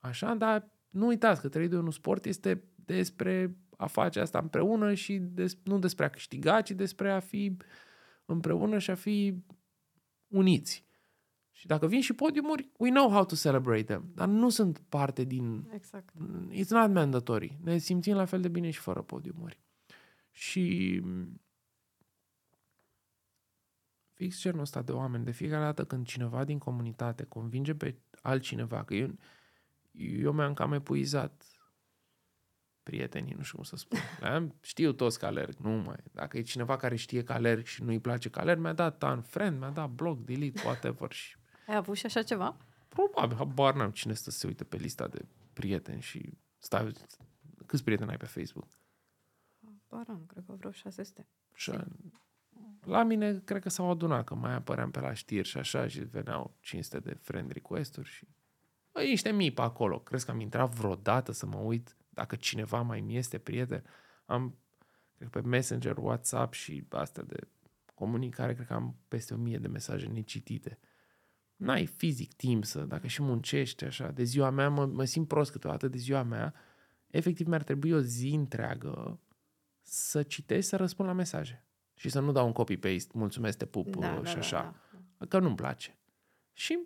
Așa, dar nu uitați că trade un sport este despre a face asta împreună și des, nu despre a câștiga, ci despre a fi împreună și a fi uniți. Și dacă vin și podiumuri, we know how to celebrate them, dar nu sunt parte din... Exact. It's not mandatory. Ne simțim la fel de bine și fără podiumuri. Și fix genul ăsta de oameni, de fiecare dată când cineva din comunitate convinge pe altcineva că eu, eu mi-am cam epuizat prietenii, nu știu cum să spun. Știu toți că alerg, nu mai. Dacă e cineva care știe că alerg și nu-i place că alerg, mi-a dat un friend, mi-a dat blog, delete, whatever. Și... Ai avut și așa ceva? Probabil, habar n-am cine stă să se uite pe lista de prieteni și stai, câți prieteni ai pe Facebook? Habar am, cred că vreo 600. Și la mine cred că s-au adunat, că mai apăream pe la știri și așa și veneau 500 de friend request-uri și Bă, niște mii pe acolo. Crezi că am intrat vreodată să mă uit dacă cineva mai mi este prieten? Am, cred că pe Messenger, WhatsApp și astea de comunicare, cred că am peste o mie de mesaje necitite. n-ai fizic timp să, dacă și muncești așa, de ziua mea, mă, mă simt prost câteodată de ziua mea, efectiv mi-ar trebui o zi întreagă să citesc, să răspund la mesaje. Și să nu dau un copy-paste, mulțumesc, te pup Da, și da, da, așa. da. Că nu-mi place. Și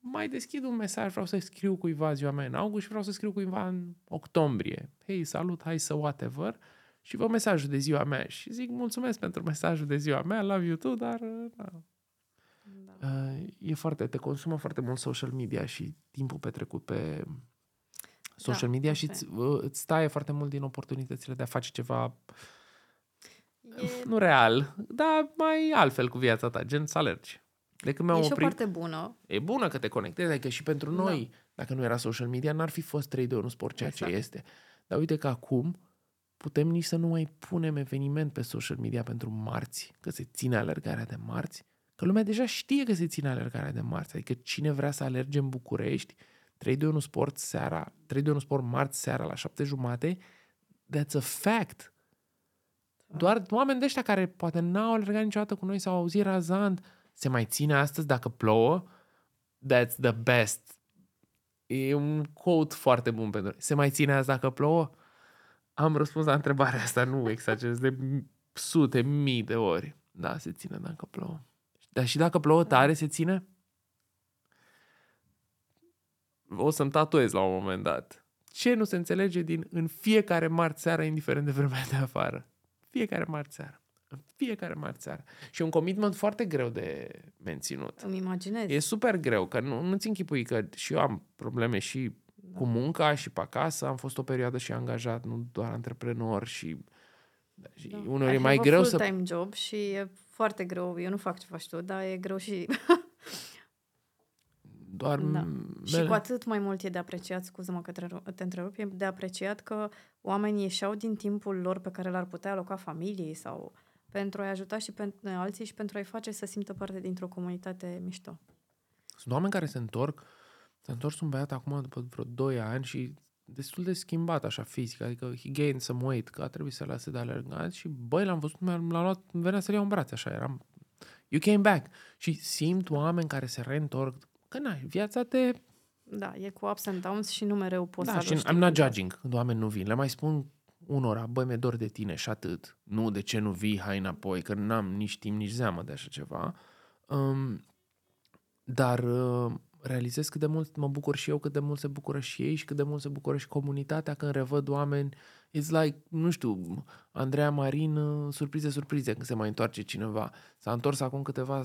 mai deschid un mesaj, vreau să scriu cuiva ziua mea în august și vreau să scriu cuiva în octombrie. Hei, salut, hai să whatever. Și vă mesajul de ziua mea și zic mulțumesc pentru mesajul de ziua mea, love you too, dar uh, da, Da. Uh, e foarte, te consumă foarte mult social media și timpul petrecut pe social Da, media și asta îți, uh, îți taie foarte mult din oportunitățile de a face ceva E, nu real, dar mai altfel cu viața ta, gen să alergi. De când e mi-am și o oprit, parte bună. e bună că te conectezi, adică și pentru Da. noi, dacă nu era social media, n-ar fi fost 3 de 1 sport ceea Exact. ce este. Dar uite că acum putem nici să nu mai punem eveniment pe social media pentru marți, că se ține alergarea de marți, că lumea deja știe că se ține alergarea de marți, adică cine vrea să alerge în București, 3 de 1 sport seara, 3 de 1 sport marți seara la 7 jumate, that's a fact. Doar oameni de ăștia care poate n-au alergat niciodată cu noi sau au auzit razant, se mai ține astăzi dacă plouă, that's the best. E un quote foarte bun pentru Se mai ține azi dacă plouă? Am răspuns la întrebarea asta, nu exagerez, de sute, mii de ori. Da, se ține dacă plouă. Dar și dacă plouă tare, se ține? O să-mi tatuez la un moment dat. Ce nu se înțelege din în fiecare marți seara, indiferent de vremea de afară? Fiecare marți seara. În fiecare marți seara. Și e un commitment foarte greu de menținut. Îmi imaginez. E super greu, că nu, nu-ți închipui că și eu am probleme și Da. cu munca și pe acasă. Am fost o perioadă și angajat, nu doar antreprenor și, și Da. uneori I e mai have a greu să... full-time job și e foarte greu. Eu nu fac ce faci tu, dar e greu și... Doar da. m- și cu atât mai mult e de apreciat, scuză-mă că te- te întrerup, e de apreciat că oamenii ieșeau din timpul lor pe care l-ar putea aloca familiei sau pentru a-i ajuta și pe alții și pentru a-i face să simtă parte dintr-o comunitate mișto. Sunt oameni care se întorc, s-a întors un băiat acum după vreo 2 ani și destul de schimbat așa fizic, adică he gained some weight, că a trebuit să lase de alergat și băi, l-am văzut, l-am luat, îmi venea să-l iau în brațe, așa, eram, you came back. Și simt oameni care se reîntorc, că na, viața te Da, e cu ups and downs și nu mereu poți da, să și aduci I'm not timpul. judging când oameni nu vin. Le mai spun unora, băi, mi-e dor de tine și atât. Nu, de ce nu vii, hai înapoi, că n-am nici timp, nici zeamă de așa ceva. Um, dar uh, realizez cât de mult mă bucur și eu, cât de mult se bucură și ei și cât de mult se bucură și comunitatea când revăd oameni. It's like, nu știu, Andreea Marin, uh, surprize, surprize, când se mai întoarce cineva. S-a întors acum câteva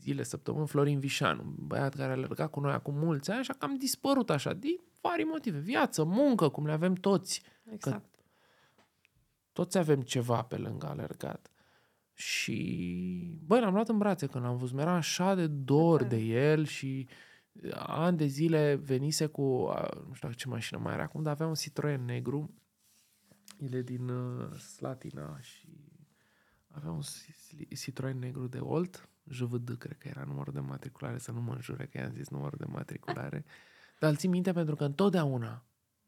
zile, săptămâni, Florin Vișan, un băiat care a alergat cu noi acum mulți ani și a cam dispărut așa, din vari motive. Viață, muncă, cum le avem toți. Exact. Toți avem ceva pe lângă alergat. Și, băi, l-am luat în brațe când l-am văzut. Mi-era așa de dor tare. de el și uh, ani de zile venise cu, uh, nu știu ce mașină mai era acum, dar avea un Citroen negru. El e din uh, Slatina și avea un Ci- Citroen negru de Olt, JVD, cred că era numărul de matriculare, să nu mă înjure că i-am zis numărul de matriculare. Dar îl țin minte pentru că întotdeauna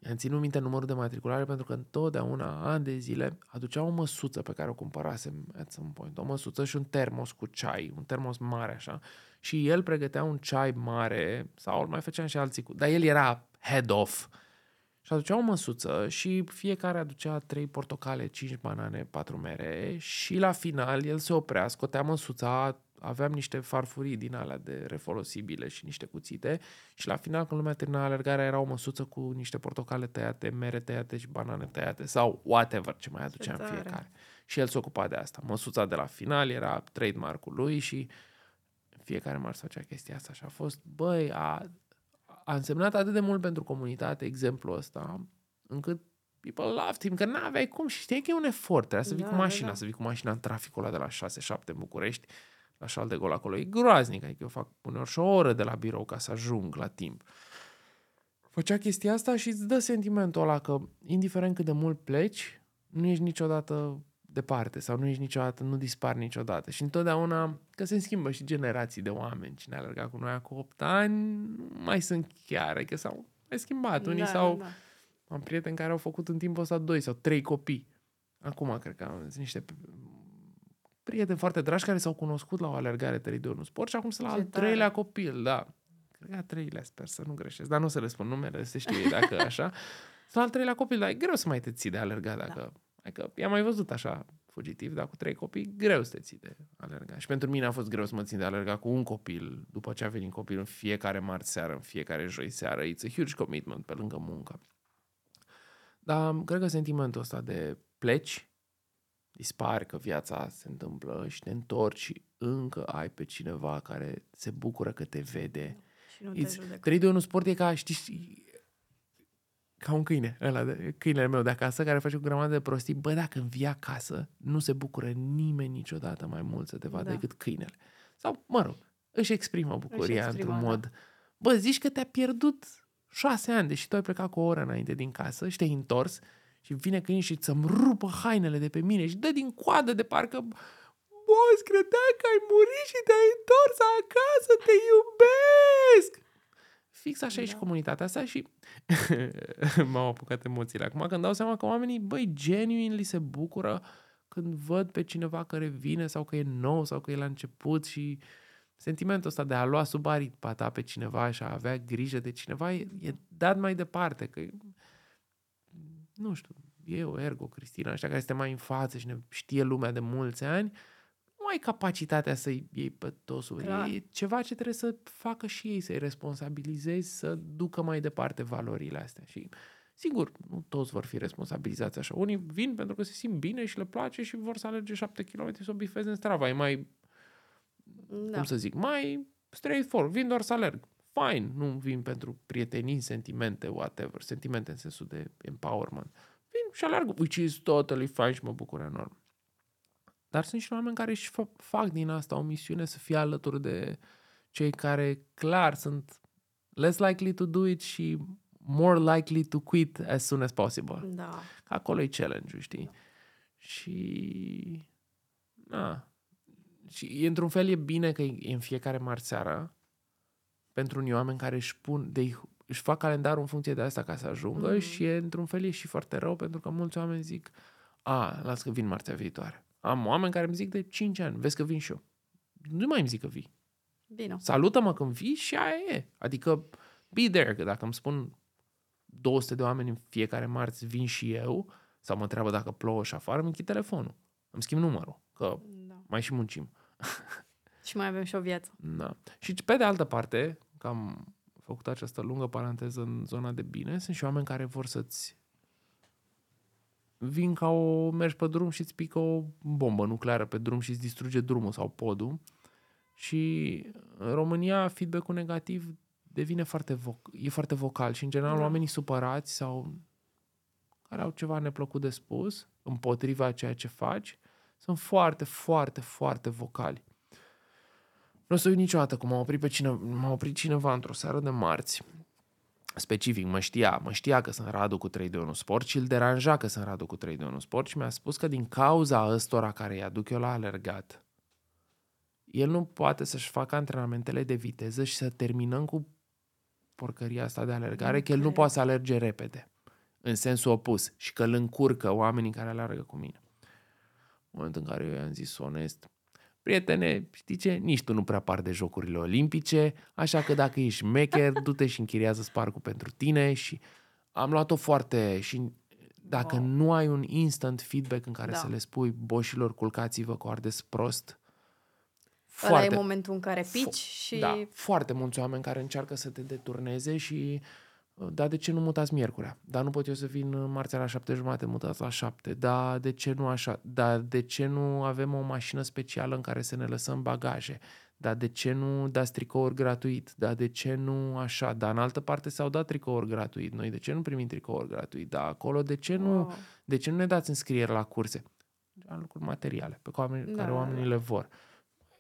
I-am ținut minte numărul de matriculare pentru că întotdeauna, ani de zile, aducea o măsuță pe care o cumpărasem at some point. O măsuță și un termos cu ceai, un termos mare așa. Și el pregătea un ceai mare, sau îl mai făceam și alții cu... Dar el era head off. Și aducea o măsuță și fiecare aducea trei portocale, cinci banane, patru mere și la final el se oprea, scotea măsuța, aveam niște farfurii din alea de refolosibile și niște cuțite și la final când lumea termina alergarea era o măsuță cu niște portocale tăiate, mere tăiate și banane tăiate sau whatever ce mai aducea în tare. fiecare. Și el se ocupa de asta. Măsuța de la final era trademark-ul lui și fiecare marți făcea chestia asta și a fost, băi, a, a însemnat atât de mult pentru comunitate exemplul ăsta, încât people loved him, că n-aveai cum și știai că e un efort, trebuia să vii Da, cu da, mașina, da. să vii cu mașina în traficul ăla de la 6-7 în București, la șal de gol acolo. E groaznic, adică eu fac uneori și o oră de la birou ca să ajung la timp. Făcea chestia asta și îți dă sentimentul ăla că, indiferent cât de mult pleci, nu ești niciodată departe sau nu ești niciodată, nu dispar niciodată. Și întotdeauna, că se schimbă și generații de oameni. Cine a alergat cu noi acum 8 ani, nu mai sunt chiar, că s-au mai schimbat. Unii da, s-au, da, da. am prieteni care au făcut în timpul ăsta doi sau trei copii. Acum cred că am sunt niște prieteni foarte dragi care s-au cunoscut la o alergare 3 de 1 sport și acum sunt la Ce al tare. treilea copil, da. cred că a treilea, sper să nu greșesc, dar nu o să le spun numele, se știe dacă așa. Sunt al treilea copil, dar e greu să mai te ții de alergat dacă... Da. Adică i-am mai văzut așa fugitiv, dar cu trei copii, greu să te ții de alergat. Și pentru mine a fost greu să mă țin de alergat cu un copil, după ce a venit copil în fiecare marți seară, în fiecare joi seară. It's a huge commitment pe lângă muncă. Dar cred că sentimentul ăsta de pleci, dispare că viața se întâmplă și te întorci și încă ai pe cineva care se bucură că te vede. Și nu te judecă. 3 de 1 sport e ca, știți, ca un câine, ăla de, câinele meu de acasă, care face o grămadă de prostii. Bă, dacă învii acasă, nu se bucură nimeni niciodată mai mult să te vadă Da. decât câinele. Sau, mă rog, își exprimă bucuria exprimă, într-un da. mod... Bă, zici că te-a pierdut șase ani, deși tu ai plecat cu o oră înainte din casă și te-ai întors și vine câinul și să-mi rupă hainele de pe mine și dă din coadă de parcă Boss, credeai că ai murit și te-ai întors acasă, te iubesc! Fix așa e și Da. comunitatea asta și m-au apucat emoțiile acum când dau seama că oamenii, băi, genuinely se bucură când văd pe cineva care vine sau că e nou sau că e la început și sentimentul ăsta de a lua sub aripa ta pe cineva și a avea grijă de cineva e, e dat mai departe, că nu știu, eu, Ergo, Cristina, ăștia care suntem mai în față și ne știe lumea de mulți ani, nu ai capacitatea să-i iei pe toți. Clar. E ceva ce trebuie să facă și ei, să-i responsabilizezi, să ducă mai departe valorile astea. Și, sigur, nu toți vor fi responsabilizați așa. Unii vin pentru că se simt bine și le place și vor să alerge 7 km să o bifeze în Strava. E mai, Da. cum să zic, mai straightforward. Vin doar să alerg. Fine, nu vin pentru prietenii, sentimente, whatever, sentimente în sensul de empowerment. Vin și alerg, which is totally fine și mă bucur enorm. Dar sunt și oameni care își fa- fac din asta o misiune să fie alături de cei care clar sunt less likely to do it și more likely to quit as soon as possible. Da. Că acolo e challenge știi? Și... Na. Și e, într-un fel e bine că e în fiecare marți seara pentru unii oameni care își pun, de, își fac calendarul în funcție de asta ca să ajungă Mhm. și e, într-un fel e și foarte rău pentru că mulți oameni zic a, las că vin marțea viitoare. Am oameni care îmi zic de 5 ani, vezi că vin și eu. Nu mai îmi zic că vii. Bine. Salută-mă când vii și aia e. Adică be there, că dacă îmi spun 200 de oameni în fiecare marți vin și eu, sau mă întreabă dacă plouă și afară, îmi închid telefonul. Îmi schimb numărul, că Da. mai și muncim. Și mai avem și o viață. Da. Și pe de altă parte, că am făcut această lungă paranteză în zona de bine, sunt și oameni care vor să-ți vin ca o mergi pe drum și îți pică o bombă nucleară pe drum și îți distruge drumul sau podul. Și în România feedback-ul negativ devine foarte voc- e foarte vocal și în general Da. oamenii supărați sau care au ceva neplăcut de spus împotriva a ceea ce faci sunt foarte, foarte, foarte vocali. Nu o să uit niciodată cum m-a oprit, pe cine, m-a oprit cineva într-o seară de marți. Specific, mă știa, mă știa că sunt Radu cu 3 de 1 sport și îl deranja că sunt Radu cu 3 de 1 sport și mi-a spus că din cauza ăstora care îi aduc eu la alergat, el nu poate să-și facă antrenamentele de viteză și să terminăm cu porcăria asta de alergare, Nu că el nu cred. poate să alerge repede, în sensul opus, și că îl încurcă oamenii care alergă cu mine. În momentul în care eu i-am zis onest, prietene, știi ce, nici tu nu prea par de jocurile olimpice, așa că dacă ești mecher, du-te și închiriază sparcul pentru tine și am luat-o foarte și dacă Wow. nu ai un instant feedback în care Da. să le spui boșilor, culcați-vă că o ardeți prost, Ăla e foarte, momentul în care pici fo- și... da, foarte mulți oameni care încearcă să te deturneze și uh, da, de ce nu mutați miercurea? Da, nu pot eu să vin uh, marțea la șapte jumate, mutați la șapte. Da, de ce nu așa? Da, de ce nu avem o mașină specială în care să ne lăsăm bagaje? Da, de ce nu dați tricouri gratuit? Da, de ce nu așa? Da, în altă parte s-au dat tricouri gratuit. Noi de ce nu primim tricouri gratuit? Da, acolo de ce nu, Wow. de ce nu ne dați înscriere la curse? Am lucruri materiale pe care, oamenii, Da, care da, oamenii da. le vor.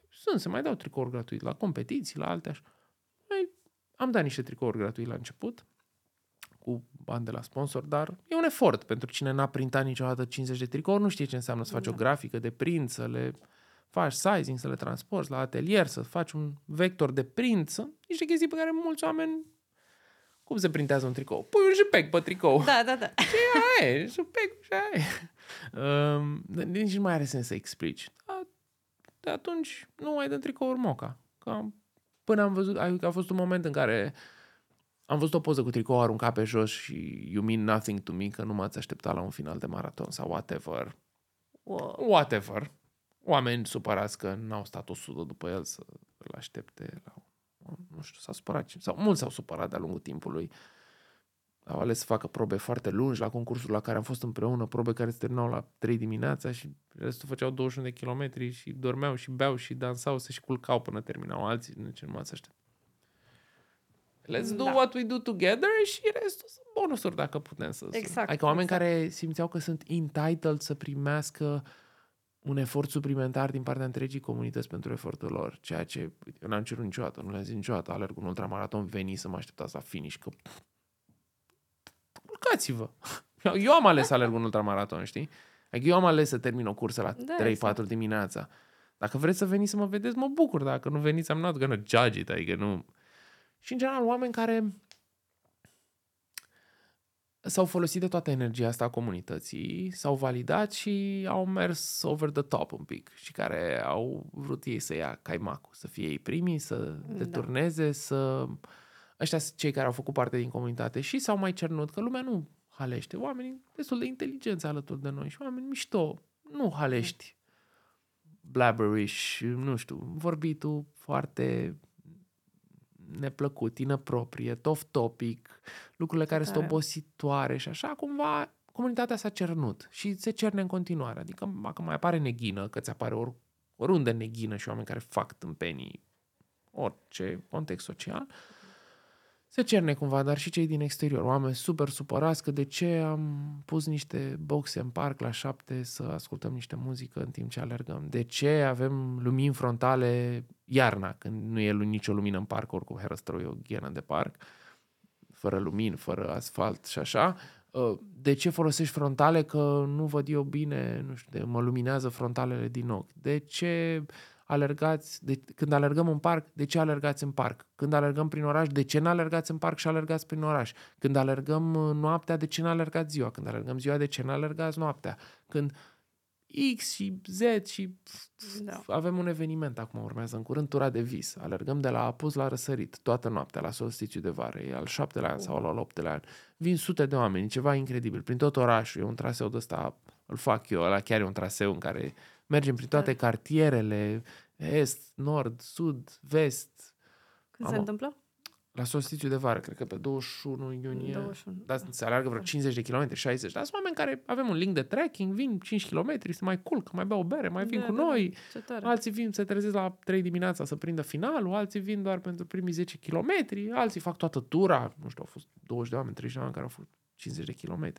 Sunt, se mai dau tricouri gratuit la competiții, la alte așa. Noi am dat niște tricouri gratuit la început, cu bani de la sponsor, dar e un efort pentru cine n-a printat niciodată 50 de tricouri, nu știe ce înseamnă să faci Da. o grafică de print, să le faci sizing, să le transporti la atelier, să faci un vector de print, sunt niște chestii pe care mulți oameni cum se printează un tricou? Pui un JPEG pe tricou. Da, da, da. Aia e, JPEG și aia e. Um, nici nu mai are sens să explici. Dar de atunci nu mai dăm tricouri moca. Că am Până am văzut, a, a fost un moment în care am văzut o poză cu tricou aruncat pe jos și you mean nothing to me, că nu m-ați așteptat la un final de maraton sau whatever. Wow. Whatever. Oameni supărați că n-au stat o sudă după el să îl aștepte la nu știu, s-a supărat, sau mulți s-au supărat de-a lungul timpului. Au ales să facă probe foarte lungi la concursul la care am fost împreună, probe care se terminau la 3 dimineața și restul făceau 21 de kilometri și dormeau și beau și dansau, se și culcau până terminau alții, nu ce nu m-ați aștept. Let's do Da. what we do together și restul sunt bonusuri dacă putem să... Exact, Adică oameni exact. care simțeau că sunt entitled să primească un efort suplimentar din partea întregii comunități pentru efortul lor, ceea ce eu n-am cerut niciodată, nu le-am zis niciodată, alerg un ultramaraton, veni să mă așteptați la finish, că culcați-vă! Eu am ales să alerg un ultramaraton, știi? Adică eu am ales să termin o cursă la Da, 3-4 exact. dimineața. Dacă vreți să veniți să mă vedeți, mă bucur. Dacă nu veniți, I'm not gonna judge it. Adică nu... Și în general, oameni care s-au folosit de toată energia asta a comunității, s-au validat și au mers over the top un pic și care au vrut ei să ia caimacul, să fie ei primii, să Da. deturneze, să... Ăștia sunt cei care au făcut parte din comunitate și s-au mai cernut că lumea nu halește. Oamenii destul de inteligenți alături de noi și oameni mișto. Nu halești blabberish, nu știu, vorbitul foarte neplăcut, inappropriate, off-topic, lucrurile care sunt Tare. obositoare și așa, cumva comunitatea s-a cernut și se cerne în continuare. Adică dacă mai apare neghină, că ți apare or, oriunde neghină și oameni care fac tâmpenii, orice context social, se cerne cumva, dar și cei din exterior. Oameni super supărați că de ce am pus niște boxe în parc la șapte să ascultăm niște muzică în timp ce alergăm. De ce avem lumini frontale iarna, când nu e lu- nicio lumină în parc, oricum Herăstrău e o ghenă de parc, fără lumini, fără asfalt și așa. Uh, De ce folosești frontale că nu văd eu bine, nu știu, de, mă luminează frontalele din ochi? De ce alergați, de, când alergăm în parc, de ce alergați în parc? Când alergăm prin oraș, de ce nu alergați în parc și alergați prin oraș? Când alergăm uh, noaptea, de ce nu alergați ziua? Când alergăm ziua, de ce nu alergați noaptea? Când X și Z și Da. avem un eveniment acum, urmează în curând, tura de vis. Alergăm de la apus la răsărit, toată noaptea, la solstițiu de vară. E al șaptelea an sau al optelea an. Vin sute de oameni, e ceva incredibil. Prin tot orașul, e un traseu de ăsta, îl fac eu, ăla chiar e un traseu în care mergem prin toate Tare. cartierele, est, nord, sud, vest, Când Am se o- întâmplă? la solstițiu de vară, cred că pe 21 iunie. 21. Da, se alergă vreo 50 de km, 60. Dar sunt oameni care avem un link de trekking, vin 5 km, se mai culcă, mai beau o bere, mai vin Da, cu da, da. noi. Ce tare. Alții vin, se trezesc la 3 dimineața să prindă finalul, alții vin doar pentru primii 10 km, alții fac toată tura, nu știu, au fost 20 de oameni, 30 de oameni care au făcut 50 de km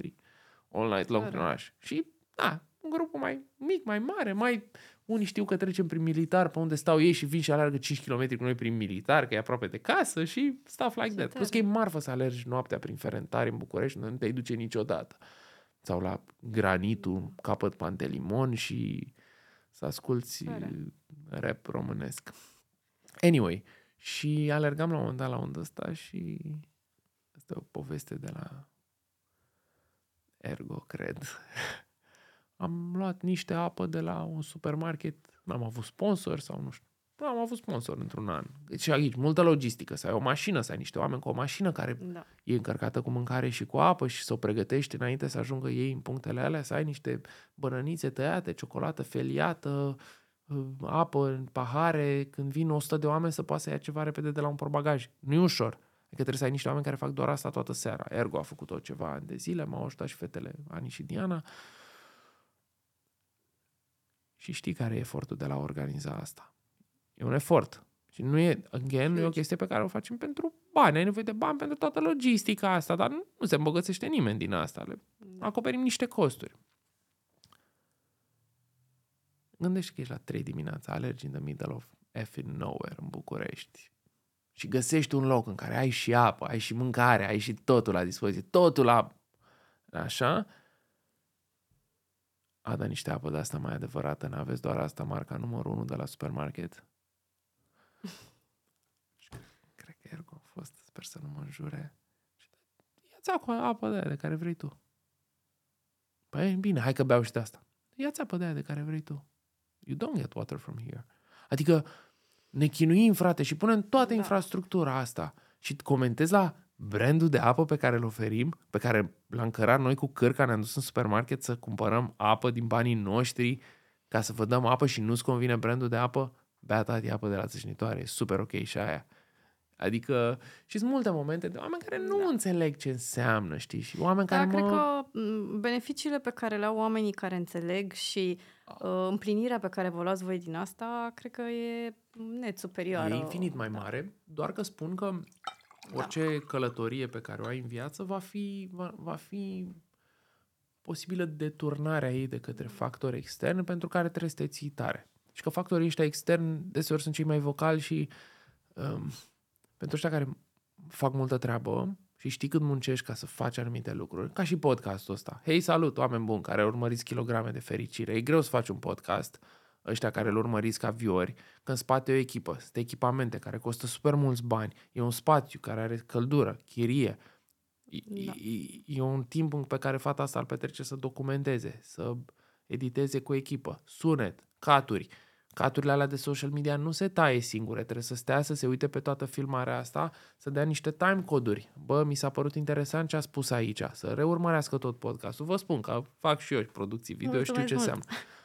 all night long Tare. prin oraș. Și, da, un grup mai mic, mai mare, mai... Unii știu că trecem prin militar pe unde stau ei și vin și alergă 5 km cu noi prin militar, că e aproape de casă și stuff like Ce that. Plus că tare. e marfă să alergi noaptea prin Ferentari în București, unde nu te-ai duce niciodată. Sau la granitul, capăt Pantelimon și să asculti Tare. rap românesc. Anyway, și alergam la un moment dat la undă ăsta și asta e o poveste de la Ergo, cred. Am luat niște apă de la un supermarket, n-am avut sponsor sau nu știu. Nu am avut sponsor într-un an. Deci aici, multă logistică, să ai o mașină, să ai niște oameni cu o mașină care Da. e încărcată cu mâncare și cu apă și să o pregătești înainte să ajungă ei în punctele alea, să ai niște bănănițe tăiate, ciocolată feliată, uh, apă în pahare, când vin 100 de oameni să poată să ia ceva repede de la un porbagaj. Nu e ușor. Adică trebuie să ai niște oameni care fac doar asta toată seara. Ergo a făcut-o ceva ani de zile, m-au ajutat și fetele Ani și Diana. Și știi care e efortul de la a organiza asta. E un efort. Și nu e, again, nu e o Huge. chestie pe care o facem pentru bani. Ai nevoie de bani pentru toată logistica asta, dar nu, nu se îmbogățește nimeni din asta. Le Da. acoperim niște costuri. Gândește că ești la 3 dimineața, alergi in the middle of effing nowhere în București și găsești un loc în care ai și apă, ai și mâncare, ai și totul la dispoziție, totul la... Așa? A, dar niște apă de asta mai adevărată, n-aveți doar asta, marca numărul 1 de la supermarket? Și Cred că Ergo a fost, sper să nu mă înjure. Și Ia-ți apă, apă de aia de care vrei tu. Păi bine, hai că beau și de asta. Ia-ți apă de aia de care vrei tu. You don't get water from here. Adică ne chinuim, frate, și punem toată Da. infrastructura asta și comentezi la brandul de apă pe care îl oferim, pe care l-am cărat noi cu cârca, ne-am dus în supermarket să cumpărăm apă din banii noștri ca să vă dăm apă și nu-ți convine brandul de apă, bea tati apă de la țâșnitoare, e super ok și aia. Adică, și sunt multe momente de oameni care nu Da. înțeleg ce înseamnă, știi? Și oameni Dar care cred mă... că m, beneficiile pe care le au oamenii care înțeleg și uh, împlinirea pe care vă luați voi din asta, cred că e net superioară. E infinit mai Da. mare, doar că spun că orice călătorie pe care o ai în viață va fi, va, va fi posibilă deturnarea ei de către factori externi pentru care trebuie să te ții tare. Și că factorii ăștia externi deseori sunt cei mai vocali și um, pentru ăștia care fac multă treabă și știi cât muncești ca să faci anumite lucruri, ca și podcastul ăsta. Hei, salut, oameni buni care urmăriți kilograme de fericire. E greu să faci un podcast, ăștia care îl urmăriți ca viori, că în spate e o echipă, sunt echipamente care costă super mulți bani, e un spațiu care are căldură, chirie, e, Da. e, e un timp pe care fata asta îl petrece să documenteze, să editeze cu echipă, sunet, caturi. Caturile alea de social media nu se taie singure, trebuie să stea să se uite pe toată filmarea asta, să dea niște time-coduri. Bă, mi s-a părut interesant ce a spus aici, să reurmărească tot podcastul. Vă spun că fac și eu producții video, știu Mulțumesc ce mult. înseamnă.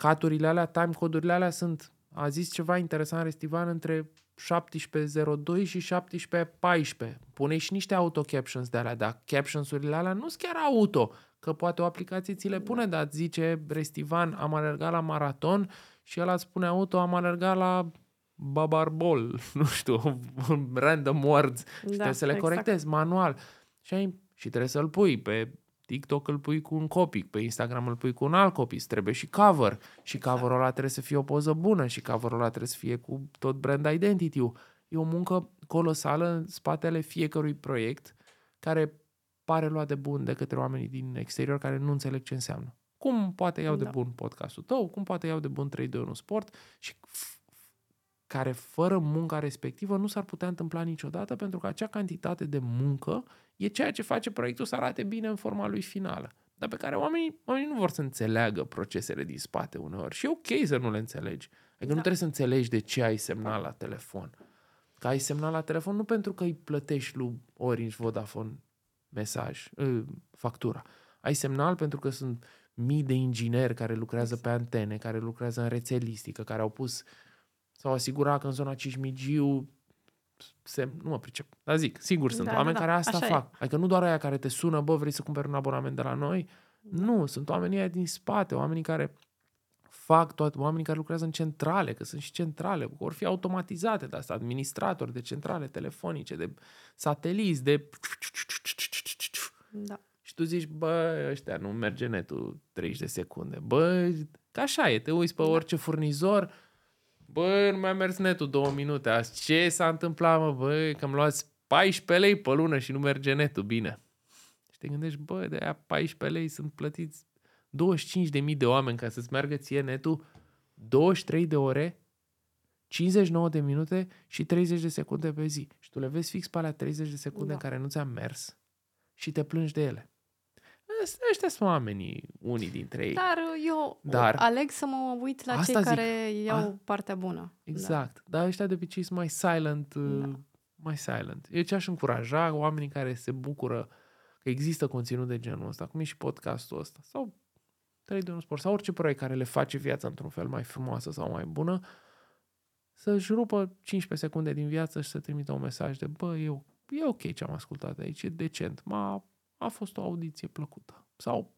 Caturile alea, time-codurile alea sunt, a zis ceva interesant Restivan, între 17.02 și 17.14. Pune și niște auto-captions de alea, dar captions-urile alea nu sunt chiar auto, că poate o aplicație ți le pune, dar îți zice Restivan, am alergat la maraton și el îți spune auto, am alergat la babarbol, nu știu, random words și trebuie să le exact. corectezi manual. Și, ai, și trebuie să-l pui pe TikTok îl pui cu un copy, pe Instagram îl pui cu un alt copy, îți trebuie și cover. Și Exact. coverul ăla trebuie să fie o poză bună și coverul ăla trebuie să fie cu tot brand identity-ul. E o muncă colosală în spatele fiecărui proiect care pare luat de bun de către oamenii din exterior care nu înțeleg ce înseamnă. Cum poate iau de Da. bun podcastul tău, cum poate iau de bun 3 de 1 sport și f- care fără munca respectivă nu s-ar putea întâmpla niciodată pentru că acea cantitate de muncă e ceea ce face proiectul să arate bine în forma lui finală. Dar pe care oamenii, oamenii nu vor să înțeleagă procesele din spate uneori. Și e ok să nu le înțelegi. Adică nu Da. trebuie să înțelegi de ce ai semnal la telefon. Că ai semnal la telefon nu pentru că îi plătești lui Orange Vodafone mesaj, ă, factura. Ai semnal pentru că sunt mii de ingineri care lucrează pe antene, care lucrează în rețelistică, care au pus s-au asigurat că în zona Cismigiu se, nu mă pricep, dar zic, sigur sunt Da, oameni da, da, care asta așa e. fac. Adică nu doar aia care te sună, bă, vrei să cumperi un abonament de la noi? Da. Nu, sunt oamenii aia din spate, oamenii care fac toate, oamenii care lucrează în centrale, că sunt și centrale, vor fi automatizate de asta, administratori de centrale telefonice, de sateliți, de... Da. Și tu zici, bă, ăștia nu merge netul 30 de secunde. Bă, că așa e, te uiți pe Da. orice furnizor, bă, nu mi-a mers netul două minute. Azi, ce s-a întâmplat, mă, bă, că îmi luați 14 lei pe lună și nu merge netul, bine. Și te gândești, bă, de aia 14 lei sunt plătiți 25.000 de oameni ca să-ți meargă ție netul 23 de ore, 59 de minute și 30 de secunde pe zi. Și tu le vezi fix pe alea 30 de secunde Da. în care nu ți-a mers și te plângi de ele. Ăsta- Ăștia sunt oamenii, unii dintre ei. Dar eu Dar- aleg să mă uit la Asta cei zic. care iau A- partea bună. Exact. Dar ăștia de obicei sunt mai silent, Da. da. mai silent. Eu ce aș încuraja oamenii care se bucură că există conținut de genul ăsta, cum e și podcastul ăsta, sau 3 de 1 sport, sau orice proiect care le face viața într-un fel mai frumoasă sau mai bună, să-și rupă 15 secunde din viață și să trimită un mesaj de bă, eu, e ok ce am ascultat aici, e decent, m-a, a fost o audiție plăcută. Sau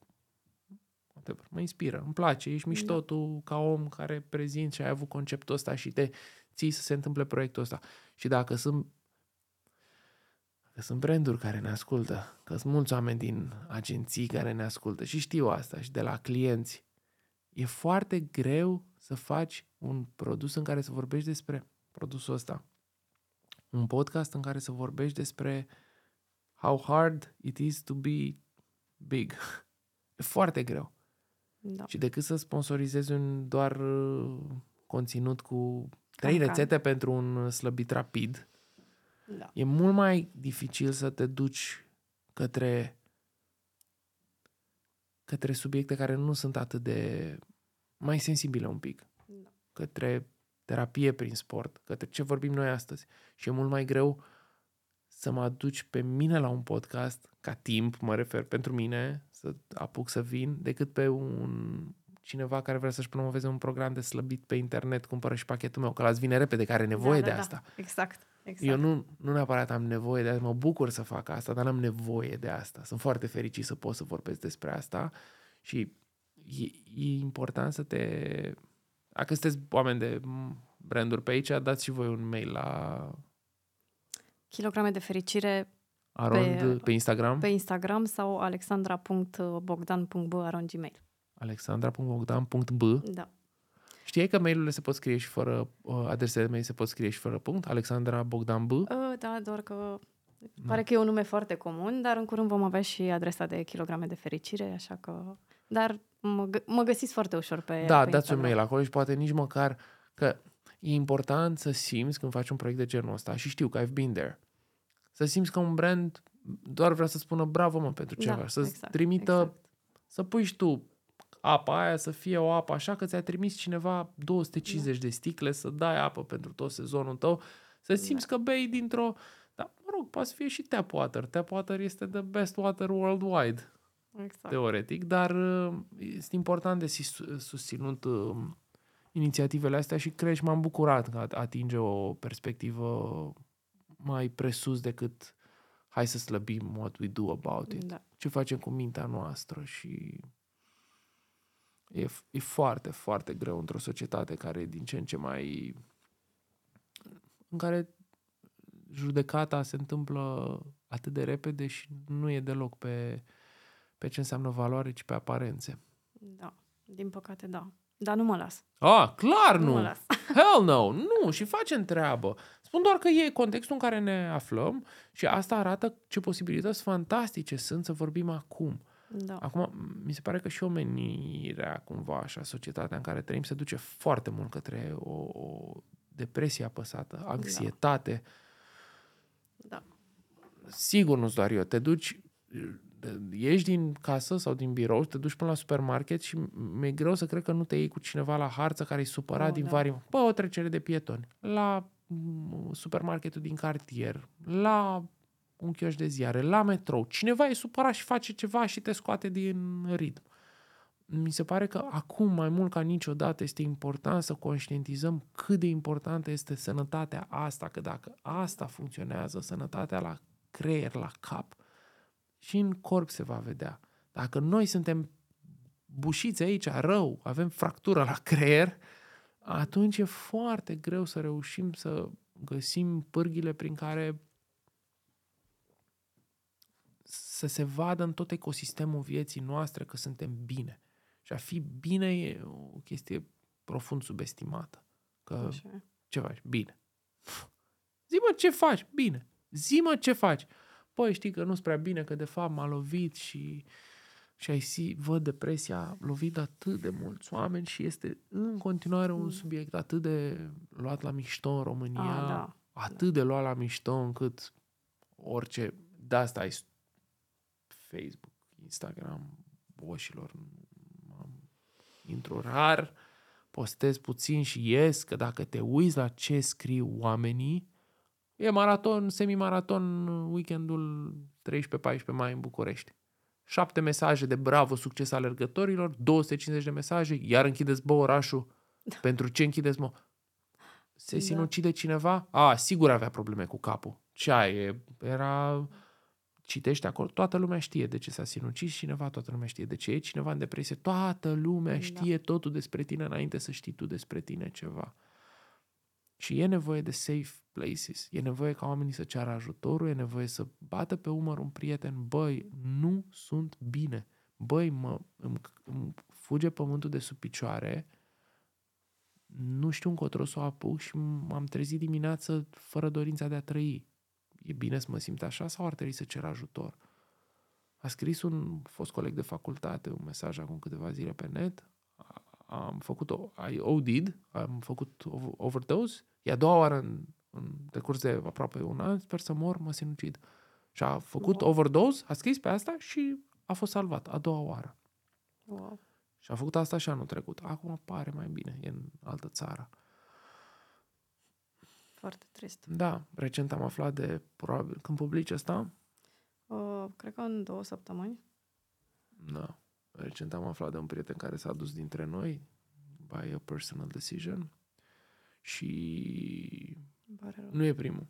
whatever, mă inspiră, îmi place, ești mișto Da. tu ca om care prezinți și ai avut conceptul ăsta și te ții să se întâmple proiectul ăsta. Și dacă sunt că sunt branduri care ne ascultă, că sunt mulți oameni din agenții care ne ascultă și știu asta și de la clienți, e foarte greu să faci un produs în care să vorbești despre produsul ăsta. Un podcast în care să vorbești despre how hard it is to be big. E foarte greu. Da. Și decât să sponsorizezi un doar uh, conținut cu trei Can-can. rețete pentru un slăbit rapid, Da. e mult mai dificil să te duci către către subiecte care nu sunt atât de mai sensibile un pic. Da. Către terapie prin sport, către ce vorbim noi astăzi. Și e mult mai greu să mă aduci pe mine la un podcast, ca timp, mă refer pentru mine, să apuc să vin, decât pe un cineva care vrea să-și promoveze un program de slăbit pe internet, cumpără și pachetul meu, că la vine repede, care are nevoie da, de da, asta. Da. Exact. Exact. Eu nu, nu neapărat am nevoie de asta, mă bucur să fac asta, dar n-am nevoie de asta. Sunt foarte fericit să pot să vorbesc despre asta și e, e important să te... Dacă sunteți oameni de branduri pe aici, dați și voi un mail la Kilograme de fericire Arond pe, pe Instagram. Pe Instagram sau alexandra.bogdan.b.arond.gmail alexandra.bogdan.b Da. Știai că mail-urile se pot scrie și fără, uh, adresele de mail se pot scrie și fără punct? Alexandra Bogdan B? Uh, da, doar că da. pare că e un nume foarte comun, dar în curând vom avea și adresa de kilograme de fericire, așa că... Dar mă, mă găsiți foarte ușor pe Da, pe dați un mail acolo și poate nici măcar că e important să simți când faci un proiect de genul ăsta și știu că I've been there. Să simți că un brand doar vrea să spună bravo mă pentru ceva, da, să-ți exact, trimită, exact. să pui și tu apa aia să fie o apă așa că ți-a trimis cineva 250 da. de sticle să dai apă pentru tot sezonul tău, să simți da. că bei dintr-o... Dar, mă rog, poate să fie și tap water. Tap water este the best water worldwide, exact. teoretic, dar uh, este important de susținut uh, inițiativele astea și cred și m-am bucurat că atinge o perspectivă mai presus decât hai să slăbim what we do about it. Da. Ce facem cu mintea noastră și E, e foarte, foarte greu într-o societate care e din ce în ce mai... în care judecata se întâmplă atât de repede și nu e deloc pe, pe ce înseamnă valoare, ci pe aparențe. Da, din păcate da. Dar nu mă las. Ah, clar nu! Nu mă las. Hell no! Nu! Și facem treabă. Spun doar că e contextul în care ne aflăm și asta arată ce posibilități fantastice sunt să vorbim acum. Da. Acum, mi se pare că și omenirea, cumva, așa, societatea în care trăim, se duce foarte mult către o, o depresie apăsată, anxietate. Da. Sigur nu doar eu. Te duci, ieși din casă sau din birou, te duci până la supermarket și mi-e greu să cred că nu te iei cu cineva la harță care e supărat oh, din da. vari... Bă, o trecere de pietoni. La mm, supermarketul din cartier, la un chioș de ziare, la metrou, cineva e supărat și face ceva și te scoate din ritm. Mi se pare că acum, mai mult ca niciodată, este important să conștientizăm cât de importantă este sănătatea asta, că dacă asta funcționează, sănătatea la creier, la cap, și în corp se va vedea. Dacă noi suntem bușiți aici, rău, avem fractură la creier, atunci e foarte greu să reușim să găsim pârghile prin care să se vadă în tot ecosistemul vieții noastre că suntem bine. Și a fi bine e o chestie profund subestimată. Că Așa. ce faci? Bine. Zi-mă ce faci? Bine. Zi-mă ce faci. Păi știi că nu-s prea bine, că de fapt m-a lovit și, și ai si, văd depresia lovit atât de mulți oameni și este în continuare un mm. subiect atât de luat la mișto în România, A, da. atât de luat la mișto încât orice, de asta ai Facebook, Instagram, boșilor, intru rar, postez puțin și ies, că dacă te uiți la ce scriu oamenii, e maraton, semi-maraton weekendul 13-14 mai în București. Șapte mesaje de bravo, succes alergătorilor, 250 de mesaje, iar închideți bă orașul. Da. Pentru ce închideți mă? Se da. sinucide cineva? A, sigur avea probleme cu capul. Ce ai? Era citești acolo, toată lumea știe de ce s-a sinucis cineva, toată lumea știe de ce e cineva în depresie, toată lumea da. știe totul despre tine înainte să știi tu despre tine ceva. Și e nevoie de safe places, e nevoie ca oamenii să ceară ajutorul, e nevoie să bată pe umăr un prieten, băi, nu sunt bine, băi, mă, îmi, îmi fuge pământul de sub picioare, nu știu încotro să o apuc și m-am trezit dimineață fără dorința de a trăi. E bine să mă simt așa sau ar trebui să cer ajutor? A scris un fost coleg de facultate un mesaj acum câteva zile pe net, am făcut, o, I OD'd, am făcut overdose, e a doua oară în, în decurs de aproape un an, sper să mor, mă sinucid. Și a făcut wow. overdose, a scris pe asta și a fost salvat a doua oară. Wow. Și a făcut asta și anul trecut. Acum pare mai bine, e în altă țară. Foarte trist. Da, recent am aflat de, probabil, când publici asta, Uh, cred că în două săptămâni. da, recent am aflat de un prieten care s-a dus dintre noi by a personal decision și Îmi pare rău. nu e primul.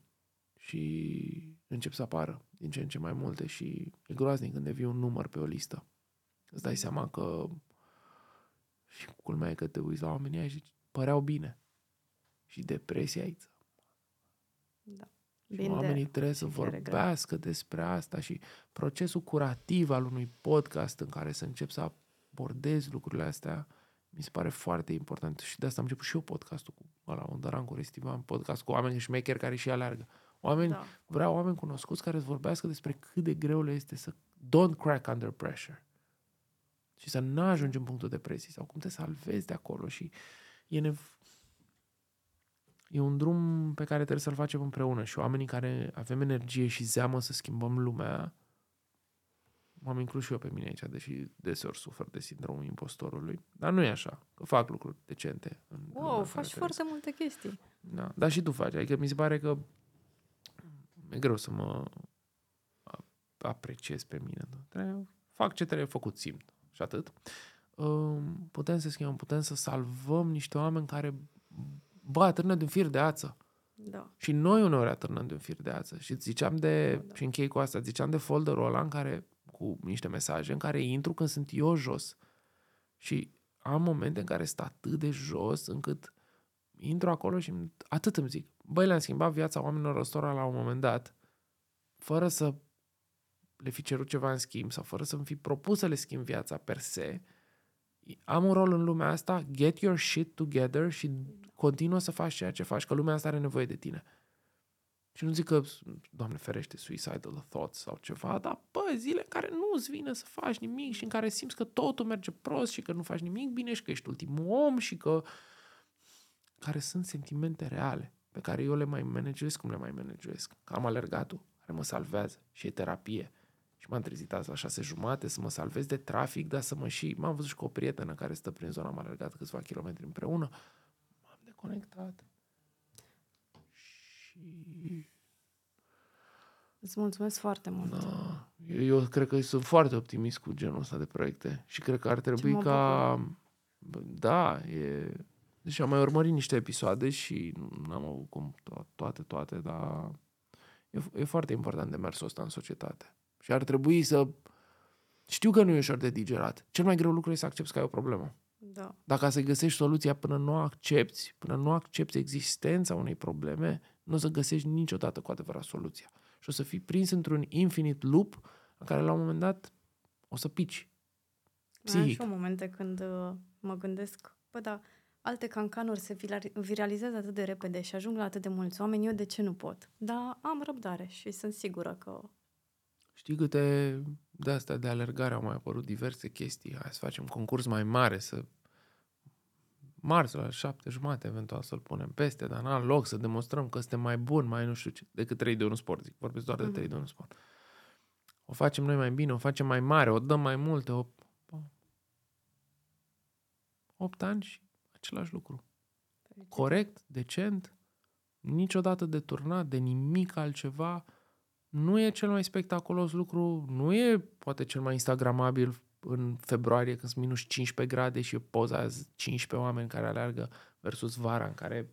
Și încep să apară din ce în ce mai multe și e groaznic când devii un număr pe o listă. Îți dai seama că și culmea e că te uiți la oamenii ăia și păreau bine. Și depresia aici. Da. Și Bine oamenii trebuie să și chiar e greu. vorbească despre asta și procesul curativ al unui podcast în care să încep să abordezi lucrurile astea mi se pare foarte important și de asta am început și eu podcastul cu ăla, un Daran cu Restivan, podcast cu oameni șmecheri care și aleargă. Oameni, da. Da. vreau oameni cunoscuți care să vorbească despre cât de greu le este să don't crack under pressure și să nu ajungi în punctul depresiei sau cum te salvezi de acolo și e nev- E un drum pe care trebuie să-l facem împreună și oamenii care avem energie și zeamă să schimbăm lumea, m-am inclus și eu pe mine aici, deși deseori sufer de sindromul impostorului, dar nu e așa, că fac lucruri decente. În lumea în Wow, care faci trăiesc. foarte multe chestii. Da, dar și tu faci, adică mi se pare că e greu să mă a- apreciez pe mine. Da? Trebuie, fac ce trebuie făcut, simt și atât. Um, Putem să schimbăm, putem să salvăm niște oameni care bă, atârnă de un fir de ață. Da. Și noi uneori atârnăm de un fir de ață. Și îți ziceam de, Da, da. și închei cu asta, îți ziceam de folderul ăla în care, cu niște mesaje în care intru când sunt eu jos. Și am momente în care sunt atât de jos încât intru acolo și atât îmi zic. Băi, le-am schimbat viața oamenilor ăstora la un moment dat, fără să le fi cerut ceva în schimb sau fără să-mi fi propus să le schimb viața per se, am un rol în lumea asta, get your shit together și continuă să faci ceea ce faci, că lumea asta are nevoie de tine. Și nu zic că, Doamne ferește, suicidal thoughts sau ceva, dar, bă, zile în care nu îți vine să faci nimic și în care simți că totul merge prost și că nu faci nimic bine și că ești ultimul om și că... care sunt sentimente reale pe care eu le mai manageresc cum le mai manageresc. Că am alergatul, care mă salvează și e terapie. Și m-am trezit azi la șase jumate să mă salvez de trafic, dar să mă și... M-am văzut și cu o prietenă care stă prin zona, am alergat câțiva kilometri împreună. M-am deconectat. Și... Îți mulțumesc foarte mult. Da, eu, eu cred că sunt foarte optimist cu genul ăsta de proiecte și cred că ar trebui mă ca... Bă, Da, e... Deci am mai urmărit niște episoade și nu am avut cum to- toate, toate, dar e, e foarte important de mersul ăsta în societate. Și ar trebui să... Știu că nu e ușor de digerat. Cel mai greu lucru e să accepti că ai o problemă. Da. Dacă să găsești soluția până nu o accepti, până nu accepti existența unei probleme, nu o să găsești niciodată cu adevărat soluția. Și o să fii prins într-un infinit loop în care la un moment dat o să pici. Mai am Psihic. și eu momente când uh, mă gândesc, bă, da, alte cancanuri se vilar- viralizează atât de repede și ajung la atât de mulți oameni, eu de ce nu pot? Dar am răbdare și sunt sigură că... Știi câte de astea de alergare au mai apărut diverse chestii. Hai să facem concurs mai mare, să marți la șapte jumate eventual să-l punem peste, dar în alt loc să demonstrăm că suntem mai buni, mai nu știu ce, decât 3 de 1 sport. Zic, vorbesc doar de Mhm. 3 de 1 sport. O facem noi mai bine, o facem mai mare, o dăm mai multe, o... 8 ani și același lucru. Corect, decent, niciodată deturnat de nimic altceva. Nu e cel mai spectaculos lucru, nu e poate cel mai instagramabil în februarie când sunt minus 15 grade și e poza aia 15 oameni care aleargă versus vara în care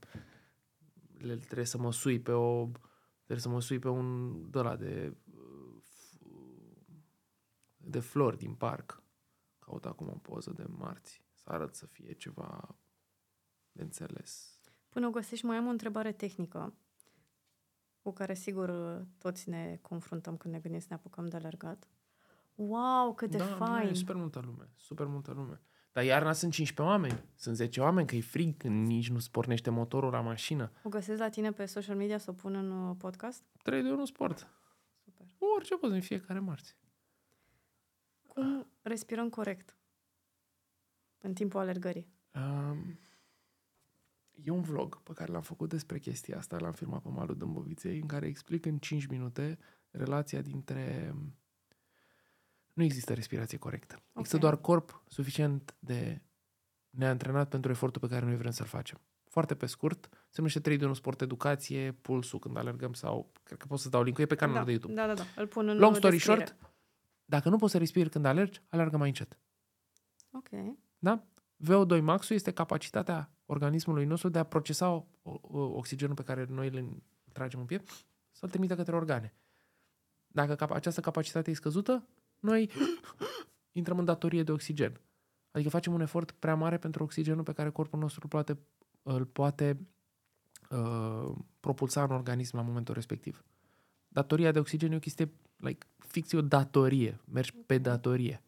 le trebuie să mă sui pe o trebuie să mă sui pe un de la de uh, f- de flori din parc. Caut acum o poză de marți să arăt să fie ceva de înțeles. Până o găsești, mai am o întrebare tehnică cu care sigur uh, toți ne confruntăm când ne gândim să ne apucăm de alergat. Wow, cât de da, nu, fain! e super multă lume, super multă lume. Dar iarna sunt 15 oameni, sunt 10 oameni, că e frig când nici nu-ți pornește motorul la mașină. O găsesc la tine pe social media să o pun în uh, podcast? 3 de 1 sport. Super. Orice poți în fiecare marți. Cum respirăm corect în timpul alergării? Um, e un vlog pe care l-am făcut despre chestia asta, l-am filmat pe malul Dâmboviței, în care explic în 5 minute relația dintre... Nu există respirație corectă. Există Ok. doar corp suficient de neantrenat pentru efortul pe care noi vrem să-l facem. foarte pe scurt. Se numește 3 de 1 sport educație, pulsul când alergăm sau, cred că pot să dau link e pe canalul da, de YouTube. Da, da, da. Îl pun în Long story descriere. short, dacă nu poți să respiri când alergi, alergă mai încet. Ok. Da? VO2 maxul este capacitatea organismului nostru de a procesa o, o, oxigenul pe care noi îl tragem în piept să-l trimită către organe. Dacă cap- această capacitate e scăzută, noi intrăm în datorie de oxigen. Adică facem un efort prea mare pentru oxigenul pe care corpul nostru îl poate, îl poate uh, propulsa în organism la momentul respectiv. Datoria de oxigen e o chestie, like, fix e o datorie. Mergi pe datorie.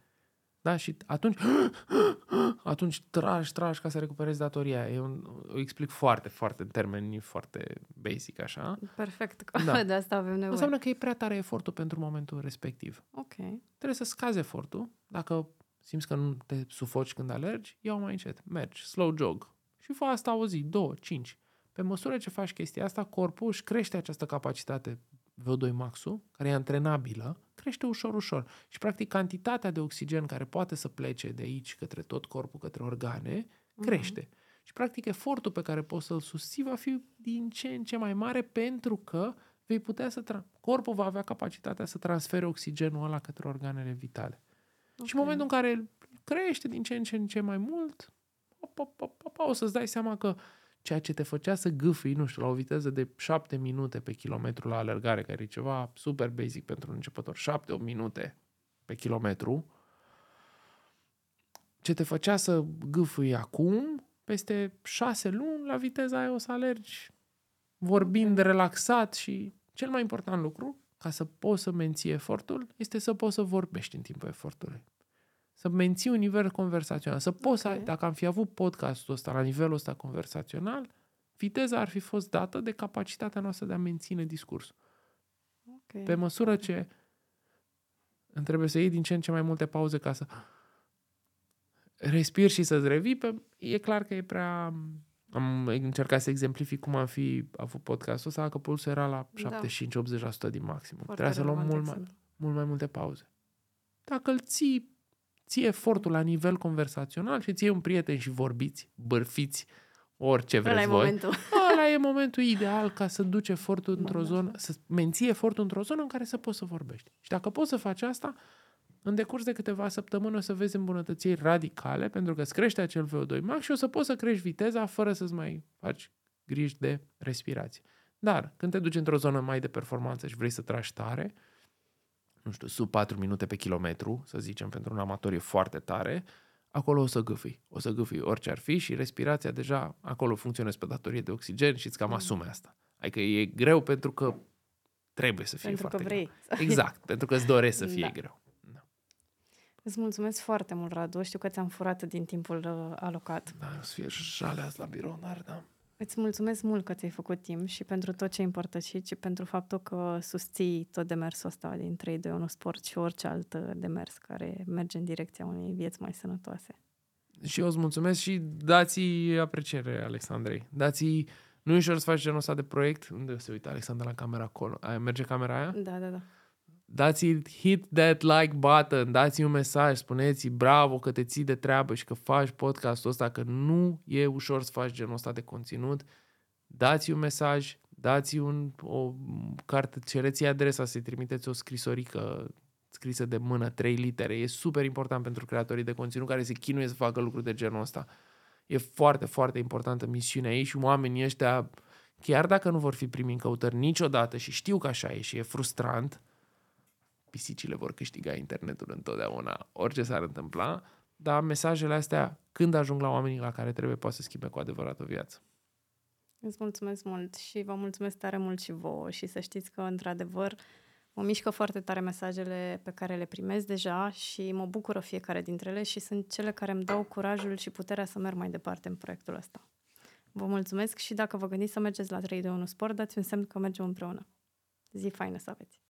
Da? Și atunci, atunci tragi, tragi ca să recuperezi datoria. E un, o explic foarte, foarte în termeni foarte basic așa. Perfect. Da. De asta avem nevoie. Înseamnă că e prea tare efortul pentru momentul respectiv. Ok. Trebuie să scazi efortul. Dacă simți că nu te sufoci când alergi, ia mai încet. Mergi, slow jog. Și fă asta o zi, două, cinci. Pe măsură ce faci chestia asta, corpul își crește această capacitate VO2 maxul, care e antrenabilă, crește ușor, ușor. Și, practic, cantitatea de oxigen care poate să plece de aici către tot corpul, către organe, crește. Și, practic, efortul pe care poți să-l susții va fi din ce în ce mai mare pentru că vei putea să... Tra- corpul va avea capacitatea să transfere oxigenul ăla către organele vitale. Okay. Și în momentul în care el crește din ce în ce, în ce mai mult, op, op, op, op, o să-ți dai seama că ceea ce te făcea să gâfâi, nu știu, la o viteză de 7 minute pe kilometru la alergare, care e ceva super basic pentru un începător, 7-8 minute pe kilometru, ce te făcea să gâfâi acum, peste 6 luni, la viteza aia o să alergi vorbind relaxat și cel mai important lucru, ca să poți să menții efortul, este să poți să vorbești în timpul efortului. Să menții un nivel conversațional. Să poți Ok. să, dacă am fi avut podcastul ăsta la nivelul ăsta conversațional, viteza ar fi fost dată de capacitatea noastră de a menține discursul. Ok. Pe măsură ce îmi trebuie să iei din ce în ce mai multe pauze ca să respiri și să-ți revii, pe, e clar că e prea... Am încercat să exemplific cum am fi avut podcastul ăsta, că pulsul era la Da. 75-80% din maximum. Foarte Trebuia să luăm relevant mult mai, exemplu. mult mai multe pauze. Dacă îl ții, ții efortul la nivel conversațional și ții un prieten și vorbiți, bârfiți, orice Ăla vreți e voi, momentul. ăla e momentul ideal ca să duci efortul într-o da. zonă, să menții efortul într-o zonă în care să poți să vorbești. Și dacă poți să faci asta, în decurs de câteva săptămâni o să vezi îmbunătățiri radicale, pentru că îți crește acel VO2 max și o să poți să crești viteza fără să-ți mai faci griji de respirație. Dar când te duci într-o zonă mai de performanță și vrei să tragi tare, nu știu, sub 4 minute pe kilometru, să zicem, pentru un amator e foarte tare, acolo o să gâfâi. O să gâfâi orice ar fi și respirația deja acolo funcționează pe datorie de oxigen și îți cam asume asta. Adică e greu pentru că trebuie să fie Pentru că foarte vrei. greu. Exact, pentru că îți dorești să fie Da. greu. Îți mulțumesc foarte mult, Radu. Știu că ți-am furat din timpul uh, alocat. Da, o să fie jale azi la birou, dar da. Îți mulțumesc mult că ți-ai făcut timp și pentru tot ce ai împărtășit și pentru faptul că susții tot demersul ăsta din 3 de 1 sport și orice alt uh, demers care merge în direcția unei vieți mai sănătoase. Și eu îți mulțumesc și dați apreciere, Alexandrei. dați nu e ușor să faci genul ăsta de proiect. Unde se uită Alexandra la camera acolo? Aia, merge camera aia? Da, da, da. Dați hit that like button, dați un mesaj, spuneți bravo că te ții de treabă și că faci podcastul ăsta, că nu e ușor să faci genul ăsta de conținut. Dați un mesaj, dați un, o carte, cereți adresa să-i trimiteți o scrisorică scrisă de mână, trei litere. E super important pentru creatorii de conținut care se chinuie să facă lucruri de genul ăsta. E foarte, foarte importantă misiunea ei și oamenii ăștia, chiar dacă nu vor fi primi în căutări niciodată și știu că așa e și e frustrant, pisicile vor câștiga internetul întotdeauna, orice s-ar întâmpla, dar mesajele astea, când ajung la oamenii la care trebuie, poate să schimbe cu adevărat o viață. Îți mulțumesc mult și vă mulțumesc tare mult și vouă și să știți că, într-adevăr, mă mișcă foarte tare mesajele pe care le primesc deja și mă bucură fiecare dintre ele și sunt cele care îmi dau curajul și puterea să merg mai departe în proiectul ăsta. Vă mulțumesc și dacă vă gândiți să mergeți la 3 de 1 sport, dați un semn că mergem împreună. Zi faină să aveți!